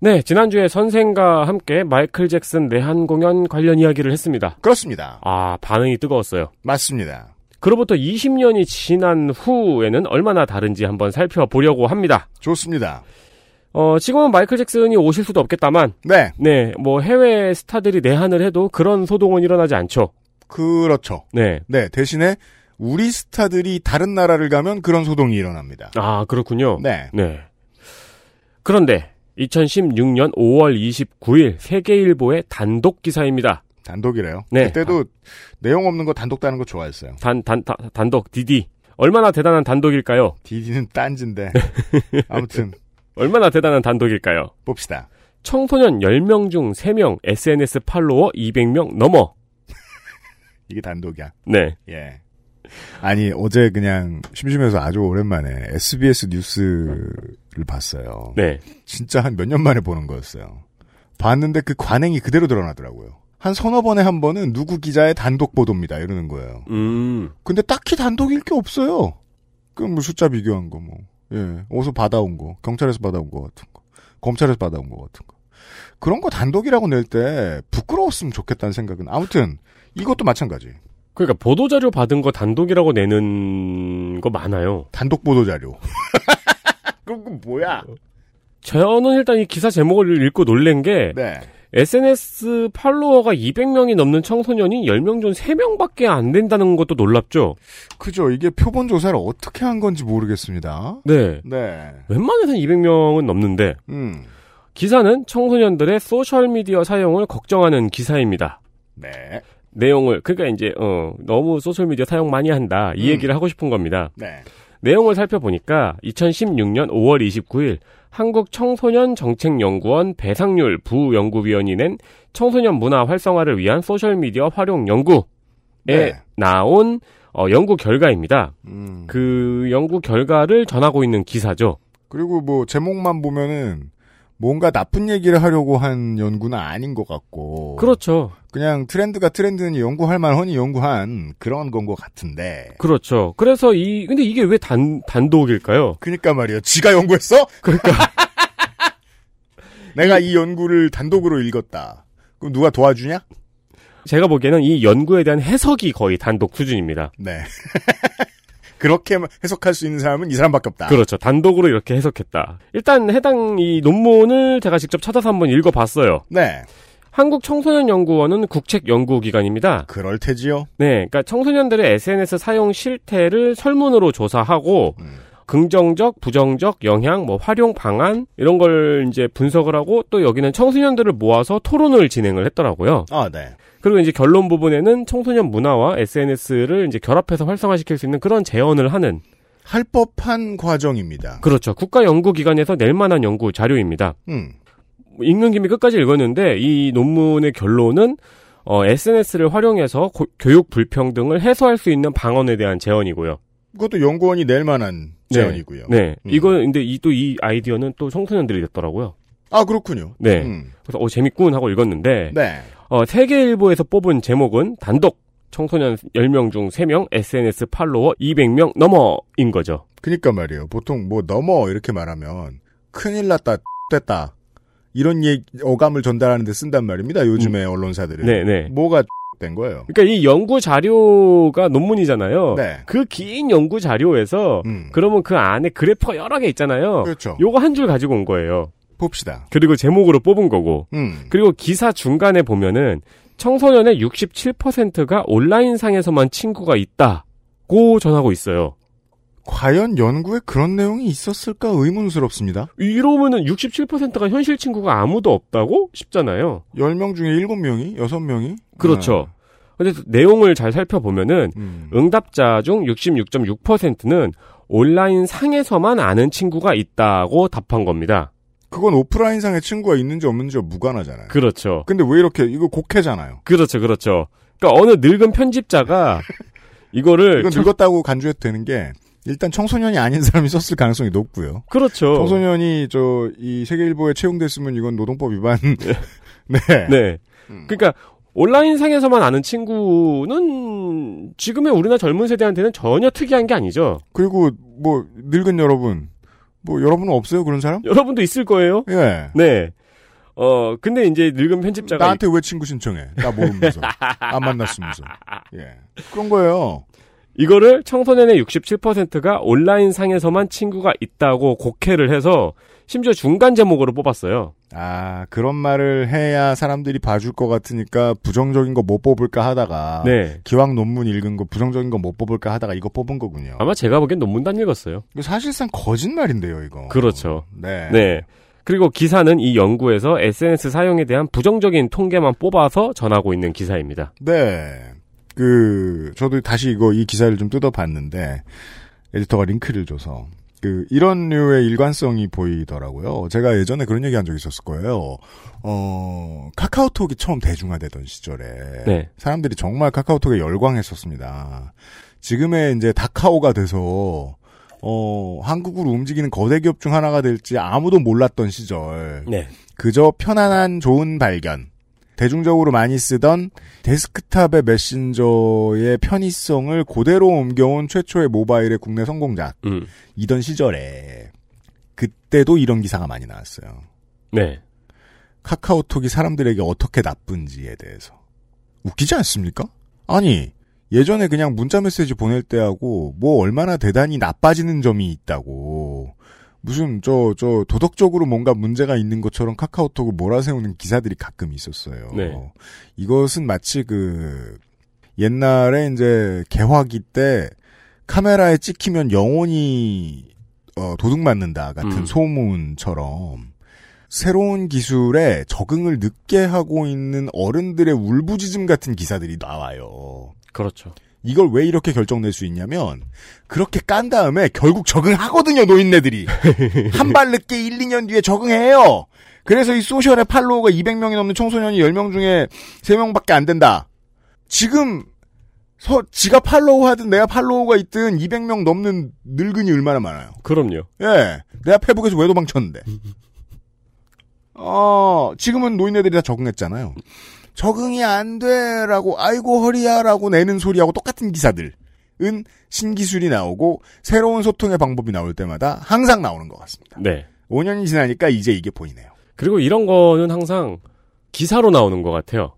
C: 네, 지난주에 선생과 함께 마이클 잭슨 내한 공연 관련 이야기를 했습니다.
B: 그렇습니다.
C: 아, 반응이 뜨거웠어요.
B: 맞습니다.
C: 그로부터 20년이 지난 후에는 얼마나 다른지 한번 살펴보려고 합니다.
B: 좋습니다.
C: 어, 지금은 마이클 잭슨이 오실 수도 없겠다만,
B: 네.
C: 네, 뭐 해외 스타들이 내한을 해도 그런 소동은 일어나지 않죠.
B: 그렇죠.
C: 네.
B: 네, 대신에 우리 스타들이 다른 나라를 가면 그런 소동이 일어납니다.
C: 아, 그렇군요.
B: 네.
C: 네. 그런데 2016년 5월 29일 세계일보의 단독 기사입니다.
B: 단독이래요.
C: 네.
B: 그때도 내용 없는 거 단독 다는 거 좋아했어요.
C: 단, 단, 단, 단독, 디디. 얼마나 대단한 단독일까요?
B: 디디는 딴지인데. 아무튼
C: 얼마나 대단한 단독일까요?
B: 봅시다.
C: 청소년 10명 중 3명 SNS 팔로워 200명 넘어.
B: 이게 단독이야.
C: 네.
B: 예. 아니 어제 그냥 심심해서 아주 오랜만에 SBS 뉴스를 봤어요.
C: 네.
B: 진짜 한 몇 년 만에 보는 거였어요. 봤는데 그 관행이 그대로 드러나더라고요. 한 서너 번에 한 번은 누구 기자의 단독 보도입니다. 이러는 거예요.
C: 음.
B: 근데 딱히 단독일 게 없어요. 그럼 뭐 숫자 비교한 거 뭐. 예. 어디서 받아온 거. 경찰에서 받아온 거 같은 거. 검찰에서 받아온 거 같은 거. 그런 거 단독이라고 낼 때 부끄러웠으면 좋겠다는 생각은 아무튼 이것도 마찬가지.
C: 그러니까 보도자료 받은 거 단독이라고 내는 거 많아요.
B: 단독 보도자료. 그건 뭐야?
C: 저는 일단 이 기사 제목을 읽고 놀란 게
B: 네.
C: SNS 팔로워가 200명이 넘는 청소년이 10명 중 3명밖에 안 된다는 것도 놀랍죠.
B: 그죠. 이게 표본 조사를 어떻게 한 건지 모르겠습니다.
C: 네.
B: 네.
C: 웬만해서는 200명은 넘는데
B: 음.
C: 기사는 청소년들의 소셜 미디어 사용을 걱정하는 기사입니다.
B: 네.
C: 내용을 그러니까 이제 어 너무 소셜 미디어 사용 많이 한다 이
B: 음.
C: 얘기를 하고 싶은 겁니다.
B: 네.
C: 내용을 살펴보니까 2016년 5월 29일 한국 청소년 정책연구원 배상률 부연구위원이 낸 청소년 문화 활성화를 위한 소셜 미디어 활용 연구에
B: 네.
C: 나온 어, 연구 결과입니다.
B: 음.
C: 그 연구 결과를 전하고 있는 기사죠.
B: 그리고 뭐 제목만 보면은 뭔가 나쁜 얘기를 하려고 한 연구는 아닌 것 같고.
C: 그렇죠.
B: 그냥 트렌드가 트렌드니 연구할 만하니 연구한 그런 건 것 같은데.
C: 그렇죠. 그래서 이 근데 이게 왜 단 단독일까요?
B: 그니까 말이요. 지가 연구했어?
C: 그러니까
B: 내가 이 연구를 단독으로 읽었다. 그럼 누가 도와주냐?
C: 제가 보기에는 이 연구에 대한 해석이 거의 단독 수준입니다.
B: 네. 그렇게 해석할 수 있는 사람은 이 사람밖에 없다.
C: 그렇죠. 단독으로 이렇게 해석했다. 일단 해당 이 논문을 제가 직접 찾아서 한번 읽어봤어요.
B: 네.
C: 한국청소년연구원은 국책연구기관입니다.
B: 그럴 테지요.
C: 네, 그러니까 청소년들의 SNS 사용 실태를 설문으로 조사하고
B: 음.
C: 긍정적, 부정적 영향, 뭐 활용 방안 이런 걸 이제 분석을 하고 또 여기는 청소년들을 모아서 토론을 진행을 했더라고요.
B: 아, 네.
C: 그리고 이제 결론 부분에는 청소년 문화와 SNS를 이제 결합해서 활성화시킬 수 있는 그런 제언을 하는
B: 할 법한 과정입니다.
C: 그렇죠. 국가 연구 기관에서 낼 만한 연구 자료입니다.
B: 음.
C: 읽는 김에 끝까지 읽었는데 이 논문의 결론은 어, SNS를 활용해서 고- 교육 불평등을 해소할 수 있는 방언에 대한 제언이고요.
B: 그것도 연구원이 낼 만한
C: 네.
B: 제안이고요.
C: 네.
B: 음.
C: 이거 근데 이또이 아이디어는 또 청소년들이 냈더라고요.
B: 아, 그렇군요.
C: 네.
B: 음.
C: 그래서 어 재밌군 하고 읽었는데
B: 네.
C: 어, 세계일보에서 뽑은 제목은 단독 청소년 10명 중 3명 SNS 팔로워 200명 넘어인 거죠.
B: 그니까 말이에요. 보통 뭐 넘어 이렇게 말하면 큰일 났다, 됐다. 이런 얘기, 어감을 전달하는 데 쓴단 말입니다. 요즘에 언론사들은.
C: 음. 네, 네.
B: 뭐가 된 거예요.
C: 그러니까 이 연구 자료가 논문이잖아요.
B: 네.
C: 그 긴 연구 자료에서
B: 음.
C: 그러면 그 안에 그래프가 여러 개 있잖아요.
B: 그렇죠.
C: 요거 한 줄 가지고 온 거예요.
B: 봅시다.
C: 그리고 제목으로 뽑은 거고.
B: 음.
C: 그리고 기사 중간에 보면은 청소년의 67%가 온라인상에서만 친구가 있다고 전하고 있어요.
B: 과연 연구에 그런 내용이 있었을까 의문스럽습니다.
C: 이러면은 67%가 현실 친구가 아무도 없다고 싶잖아요.
B: 10명 중에 7명이? 6명이?
C: 그렇죠. 근데 내용을 잘 살펴보면은
B: 음.
C: 응답자 중 66.6%는 온라인 상에서만 아는 친구가 있다고 답한 겁니다.
B: 그건 오프라인상에 친구가 있는지 없는지와 무관하잖아요.
C: 그렇죠.
B: 근데 왜 이렇게, 이거 곡해잖아요.
C: 그렇죠, 그렇죠. 그러니까 어느 늙은 편집자가 이거를
B: 이건 늙었다고 간주해도 되는 게, 일단 청소년이 아닌 사람이 썼을 가능성이 높고요.
C: 그렇죠.
B: 청소년이 저 이 세계일보에 채용됐으면 이건 노동법 위반. 네.
C: 네. 그러니까 온라인 상에서만 아는 친구는 지금의 우리나라 젊은 세대한테는 전혀 특이한 게 아니죠.
B: 그리고 뭐 늙은 여러분, 뭐 여러분은 없어요 그런 사람?
C: 여러분도 있을 거예요.
B: 예.
C: 네. 어 근데 이제 늙은 편집자가
B: 나한테 왜 친구 신청해? 나 모르면서 안 만났으면서. 예. 그런 거예요.
C: 이거를 청소년의 67%가 온라인 상에서만 친구가 있다고 곡해를 해서 심지어 중간 제목으로 뽑았어요.
B: 아 그런 말을 해야 사람들이 봐줄 것 같으니까 부정적인 거 못 뽑을까 하다가
C: 네.
B: 기왕 논문 읽은 거 부정적인 거 못 뽑을까 하다가 이거 뽑은 거군요.
C: 아마 제가 보기엔 논문도 안 읽었어요.
B: 사실상 거짓말인데요, 이거.
C: 그렇죠.
B: 네.
C: 네. 그리고 기사는 이 연구에서 SNS 사용에 대한 부정적인 통계만 뽑아서 전하고 있는 기사입니다.
B: 네. 그 저도 다시 이거 이 기사를 좀 뜯어봤는데 에디터가 링크를 줘서 그 이런 류의 일관성이 보이더라고요. 제가 예전에 그런 얘기 한 적이 있었을 거예요. 어 카카오톡이 처음 대중화되던 시절에
C: 네.
B: 사람들이 정말 카카오톡에 열광했었습니다. 지금의 이제 다카오가 돼서 어 한국으로 움직이는 거대 기업 중 하나가 될지 아무도 몰랐던 시절.
C: 네.
B: 그저 편안한 좋은 발견. 대중적으로 많이 쓰던 데스크탑의 메신저의 편의성을 그대로 옮겨온 최초의 모바일의 국내 성공작.
C: 음.
B: 이던 시절에 그때도 이런 기사가 많이 나왔어요.
C: 네.
B: 카카오톡이 사람들에게 어떻게 나쁜지에 대해서. 웃기지 않습니까? 아니, 예전에 그냥 문자 메시지 보낼 때하고 뭐 얼마나 대단히 나빠지는 점이 있다고. 무슨 저저 도덕적으로 뭔가 문제가 있는 것처럼 카카오톡을 몰아세우는 기사들이 가끔 있었어요.
C: 네.
B: 이것은 마치 그 옛날에 이제 개화기 때 카메라에 찍히면 영원히 어, 도둑 맞는다 같은
C: 음.
B: 소문처럼 새로운 기술에 적응을 늦게 하고 있는 어른들의 울부짖음 같은 기사들이 나와요.
C: 그렇죠.
B: 이걸 왜 이렇게 결정낼 수 있냐면 그렇게 깐 다음에 결국 적응하거든요 노인네들이. 한 발 늦게 1, 2년 뒤에 적응해요. 그래서 이 소셜의 팔로워가 200명이 넘는 청소년이 10명 중에 3명밖에 안 된다. 지금 서, 지가 팔로우 하든 내가 팔로우가 있든 200명 넘는 늙은이 얼마나 많아요?
C: 그럼요.
B: 예. 내가 페북에서 왜 도망쳤는데. 어 지금은 노인네들이 다 적응했잖아요 적응이 안 돼라고 아이고 허리야라고 내는 소리하고 똑같은 기사들은 신기술이 나오고 새로운 소통의 방법이 나올 때마다 항상 나오는 것 같습니다.
C: 네.
B: 5년이 지나니까 이제 이게 보이네요.
C: 그리고 이런 거는 항상 기사로 나오는 것 같아요.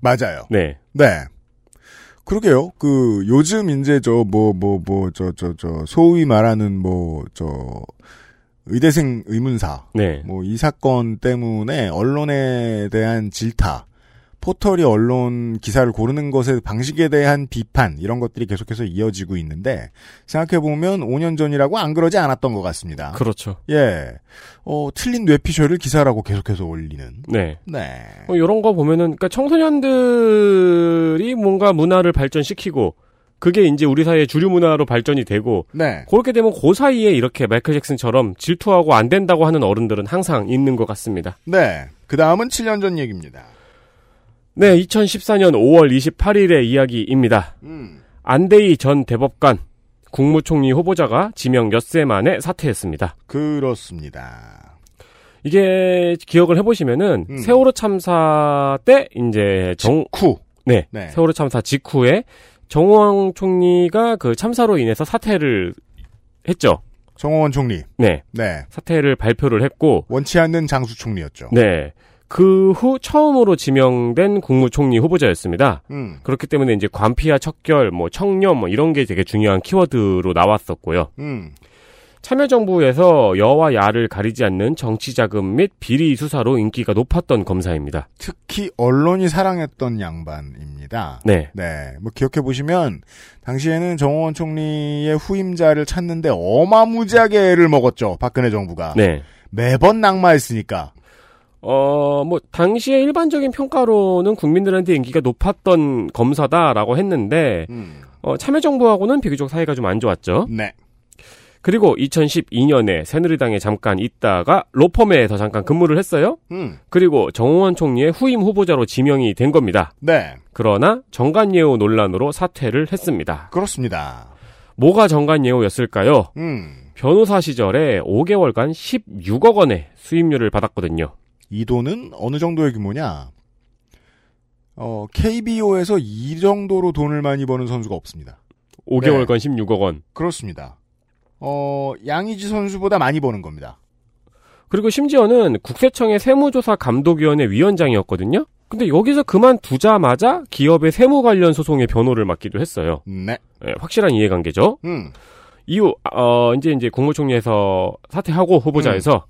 B: 맞아요.
C: 네.
B: 네. 그러게요. 그 요즘 이제 저 뭐 뭐 뭐 저 저 저 소위 말하는 뭐 저 의대생 의문사
C: 네.
B: 뭐이 사건 때문에 언론에 대한 질타, 포털이 언론 기사를 고르는 것의 방식에 대한 비판 이런 것들이 계속해서 이어지고 있는데 생각해 보면 5년 전이라고 안 그러지 않았던 것 같습니다.
C: 그렇죠.
B: 예, 어 틀린 뇌피셜을 기사라고 계속해서 올리는.
C: 네.
B: 네.
C: 뭐 이런 거 보면은 그러니까 청소년들이 뭔가 문화를 발전시키고 그게 이제 우리 사회의 주류 문화로 발전이 되고
B: 네.
C: 그렇게 되면 그 사이에 이렇게 마이클 잭슨처럼 질투하고 안 된다고 하는 어른들은 항상 있는 것 같습니다.
B: 네. 그 다음은 7년 전 얘기입니다.
C: 네, 2014년 5월 28일의 이야기입니다.
B: 음.
C: 안대희 전 대법관 국무총리 후보자가 지명 엿새 만에 사퇴했습니다.
B: 그렇습니다.
C: 이게 기억을 해보시면은
B: 음.
C: 세월호 참사 때 이제 정
B: 쿠.
C: 네,
B: 네.
C: 세월호 참사 직후에 정호영 총리가 그 참사로 인해서 사퇴를 했죠.
B: 정호원 총리.
C: 네,
B: 네.
C: 사퇴를 발표를 했고
B: 원치 않는 장수 총리였죠.
C: 네. 그 후 처음으로 지명된 국무총리 후보자였습니다.
B: 음.
C: 그렇기 때문에 이제 관피와 척결, 뭐 청렴, 뭐 이런 게 되게 중요한 키워드로 나왔었고요.
B: 음.
C: 참여정부에서 여와 야를 가리지 않는 정치 자금 및 비리 수사로 인기가 높았던 검사입니다.
B: 특히 언론이 사랑했던 양반입니다.
C: 네.
B: 네. 뭐 기억해 보시면 당시에는 정호원 총리의 후임자를 찾는데 어마무지하게 애를 먹었죠. 박근혜 정부가.
C: 네.
B: 매번 낙마했으니까.
C: 어, 뭐, 당시의 일반적인 평가로는 국민들한테 인기가 높았던 검사다라고 했는데,
B: 음.
C: 어, 참여정부하고는 비교적 사이가 좀 안 좋았죠.
B: 네.
C: 그리고 2012년에 새누리당에 잠깐 있다가 로펌에서 잠깐 근무를 했어요.
B: 음.
C: 그리고 정호원 총리의 후임 후보자로 지명이 된 겁니다.
B: 네.
C: 그러나 정관예우 논란으로 사퇴를 했습니다.
B: 그렇습니다.
C: 뭐가 정관예우였을까요?
B: 음.
C: 변호사 시절에 5개월간 16억 원의 수임료를 받았거든요.
B: 이 돈은 어느 정도의 규모냐? 어, KBO에서 이 정도로 돈을 많이 버는 선수가 없습니다.
C: 5개월간 16억 원.
B: 그렇습니다. 어, 양의지 선수보다 많이 버는 겁니다.
C: 그리고 심지어는 국세청의 세무조사 감독위원회 위원장이었거든요. 근데 여기서 그만두자마자 기업의 세무 관련 소송의 변호를 맡기도 했어요.
B: 네.
C: 예, 확실한 이해관계죠.
B: 음.
C: 이후 어 이제 이제 국무총리에서 사퇴하고 후보자에서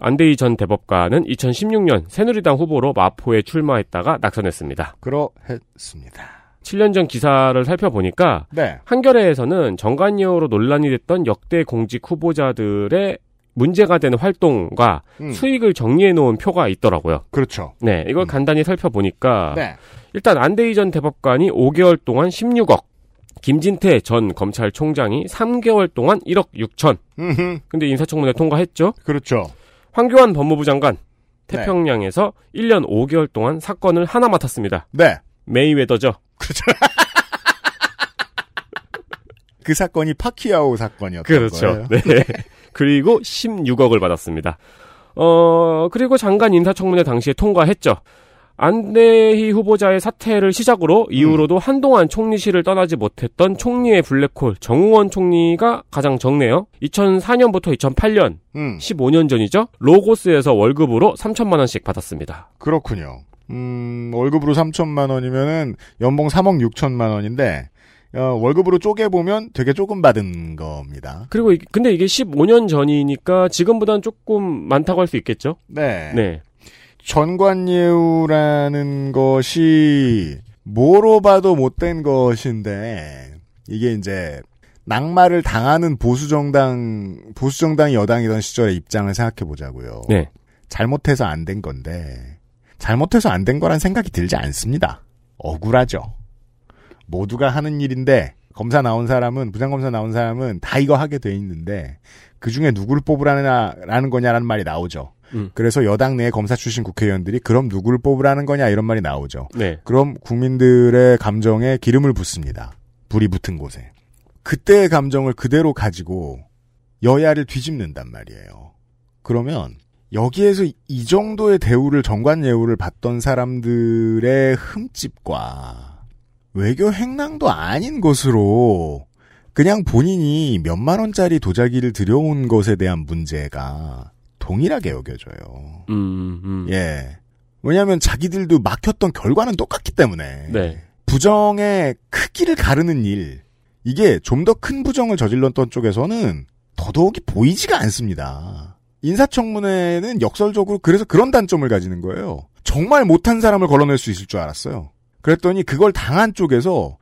C: 안대희 전 대법관은 2016년 새누리당 후보로 마포에 출마했다가 낙선했습니다.
B: 그러했습니다.
C: 7년 전 기사를 살펴보니까
B: 네.
C: 한겨레에서는 정관예우로 논란이 됐던 역대 공직 후보자들의 문제가 되는 활동과
B: 음.
C: 수익을 정리해 놓은 표가 있더라고요.
B: 그렇죠.
C: 네, 이걸 간단히 살펴보니까
B: 네.
C: 일단 안대희 전 대법관이 5개월 동안 16억, 김진태 전 검찰총장이 3개월 동안 1억 6천.
B: 음흠.
C: 근데 인사청문회 통과했죠.
B: 그렇죠.
C: 황교안 법무부 장관
B: 네.
C: 태평양에서 1년 5개월 동안 사건을 하나 맡았습니다.
B: 네.
C: 메이웨더죠.
B: 그 사건이 파키아오 사건이었던
C: 그렇죠.
B: 거예요.
C: 네. 그리고 16억을 받았습니다. 어, 그리고 장관 인사청문회 당시에 통과했죠. 안대희 후보자의 사퇴를 시작으로 이후로도 한동안 총리실을 떠나지 못했던 총리의 블랙홀 정우원 총리가 가장 적네요. 2004년부터 2008년,
B: 음.
C: 15년 전이죠. 로고스에서 월급으로 3천만 원씩 받았습니다.
B: 그렇군요. 음, 월급으로 3천만 원이면은 연봉 3억 6천만 원인데 어, 월급으로 쪼개 보면 되게 조금 받은 겁니다.
C: 그리고 이- 근데 이게 15년 전이니까 지금보다는 조금 많다고 할 수 있겠죠?
B: 네.
C: 네.
B: 전관예우라는 것이 뭐로 봐도 못된 것인데 이게 이제 낙마를 당하는 보수 정당 보수 정당이 여당이던 시절의 입장을 생각해 보자고요.
C: 네.
B: 잘못해서 안 된 건데 잘못해서 안 된 거란 생각이 들지 않습니다. 억울하죠. 모두가 하는 일인데 검사 나온 사람은 부장검사 나온 사람은 다 이거 하게 돼 있는데 그 중에 누구를 뽑으라는 거냐라는 말이 나오죠.
C: 음.
B: 그래서 여당 내 검사 출신 국회의원들이 그럼 누구를 뽑으라는 거냐 이런 말이 나오죠.
C: 네.
B: 그럼 국민들의 감정에 기름을 붓습니다. 불이 붙은 곳에. 그때의 감정을 그대로 가지고 여야를 뒤집는단 말이에요. 그러면 여기에서 이 정도의 대우를 정관 예우를 받던 사람들의 흠집과 외교 행랑도 아닌 것으로 그냥 본인이 몇만 원짜리 도자기를 들여온 것에 대한 문제가 동일하게 여겨져요.
C: 음, 음.
B: 예. 왜냐하면 자기들도 막혔던 결과는 똑같기 때문에
C: 네.
B: 부정의 크기를 가르는 일 이게 좀 더 큰 부정을 저질렀던 쪽에서는 더더욱이 보이지가 않습니다. 인사청문회는 역설적으로 그래서 그런 단점을 가지는 거예요. 정말 못한 사람을 걸러낼 수 있을 줄 알았어요. 그랬더니 그걸 당한 쪽에서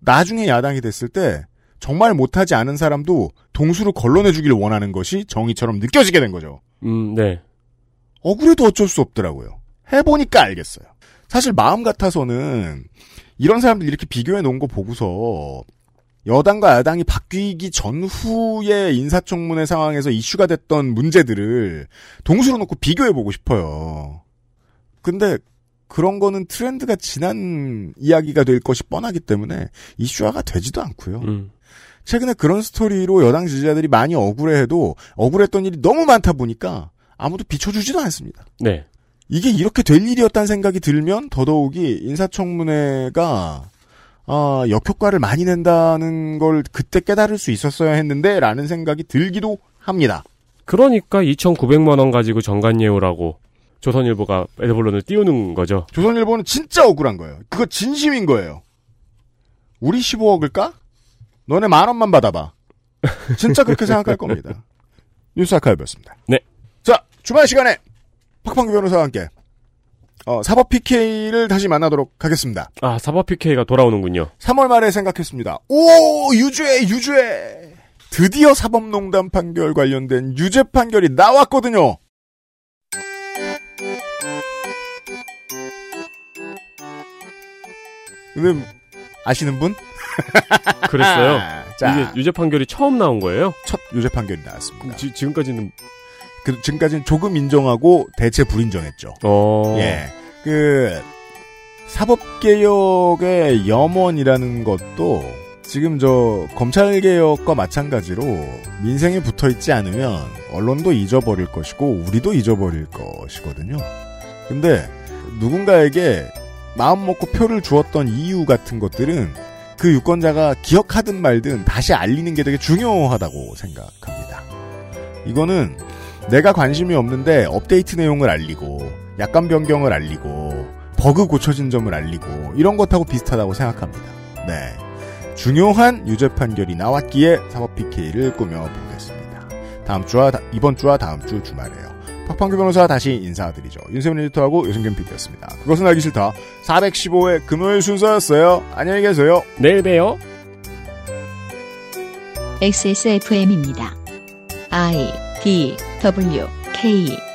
B: 나중에 야당이 됐을 때 정말 못하지 않은 사람도 동수로 걸러내주길 원하는 것이 정의처럼 느껴지게 된 거죠.
C: 음, 네.
B: 억울해도 어쩔 수 없더라고요. 해보니까 알겠어요. 사실 마음 같아서는 이런 사람들 이렇게 비교해 놓은 거 보고서 여당과 야당이 바뀌기 전후의 인사청문회 상황에서 이슈가 됐던 문제들을 동수로 놓고 비교해 보고 싶어요. 근데 그런 거는 트렌드가 지난 이야기가 될 것이 뻔하기 때문에 이슈화가 되지도 않고요.
C: 음.
B: 최근에 그런 스토리로 여당 지지자들이 많이 억울해해도 억울했던 일이 너무 많다 보니까 아무도 비춰주지도 않습니다.
C: 네.
B: 이게 이렇게 될 일이었다는 생각이 들면 더더욱이 인사청문회가 아, 역효과를 많이 낸다는 걸 그때 깨달을 수 있었어야 했는데 라는 생각이 들기도 합니다.
C: 그러니까 2,900만 원 가지고 정관예우라고 조선일보가 에드블론을 띄우는 거죠.
B: 조선일보는 진짜 억울한 거예요. 그거 진심인 거예요. 우리 15억을 까? 너네 만 원만 받아봐. 진짜 그렇게 생각할 겁니다. 뉴스 아카이브였습니다.
C: 네.
B: 자, 주말 시간에 박판규 변호사와 함께 어, 사법 PK를 다시 만나도록 하겠습니다.
C: 아, 사법 PK가 돌아오는군요.
B: 3월 말에 생각했습니다. 오, 유죄, 유죄! 드디어 사법농단 판결 관련된 유죄 판결이 나왔거든요. 근데 아시는 분?
C: 그랬어요.
B: 자.
C: 이게 유죄 판결이 처음 나온 거예요?
B: 첫 유죄 판결이 나왔습니다.
C: 지, 지금까지는
B: 그, 지금까지는 조금 인정하고 대체 불인정했죠.
C: 어.
B: 예. 그, 사법개혁의 염원이라는 것도 지금 저 검찰개혁과 마찬가지로 민생에 붙어 있지 않으면 언론도 잊어버릴 것이고 우리도 잊어버릴 것이거든요. 근데 누군가에게 마음 먹고 표를 주었던 이유 같은 것들은 그 유권자가 기억하든 말든 다시 알리는 게 되게 중요하다고 생각합니다. 이거는 내가 관심이 없는데 업데이트 내용을 알리고 약관 변경을 알리고 버그 고쳐진 점을 알리고 이런 것하고 비슷하다고 생각합니다. 네. 중요한 유죄 판결이 나왔기에 사법 PK를 꾸며보겠습니다. 다음 주와 다- 이번 주와 다음 주 주말에요. 박판규 변호사 다시 인사드리죠. 윤세민 에디터하고 유승균 PD였습니다. 그것은 알기 싫다. 415회 금요일 순서였어요. 안녕히 계세요.
C: 내일 봬요.
A: XSFM입니다. I D W K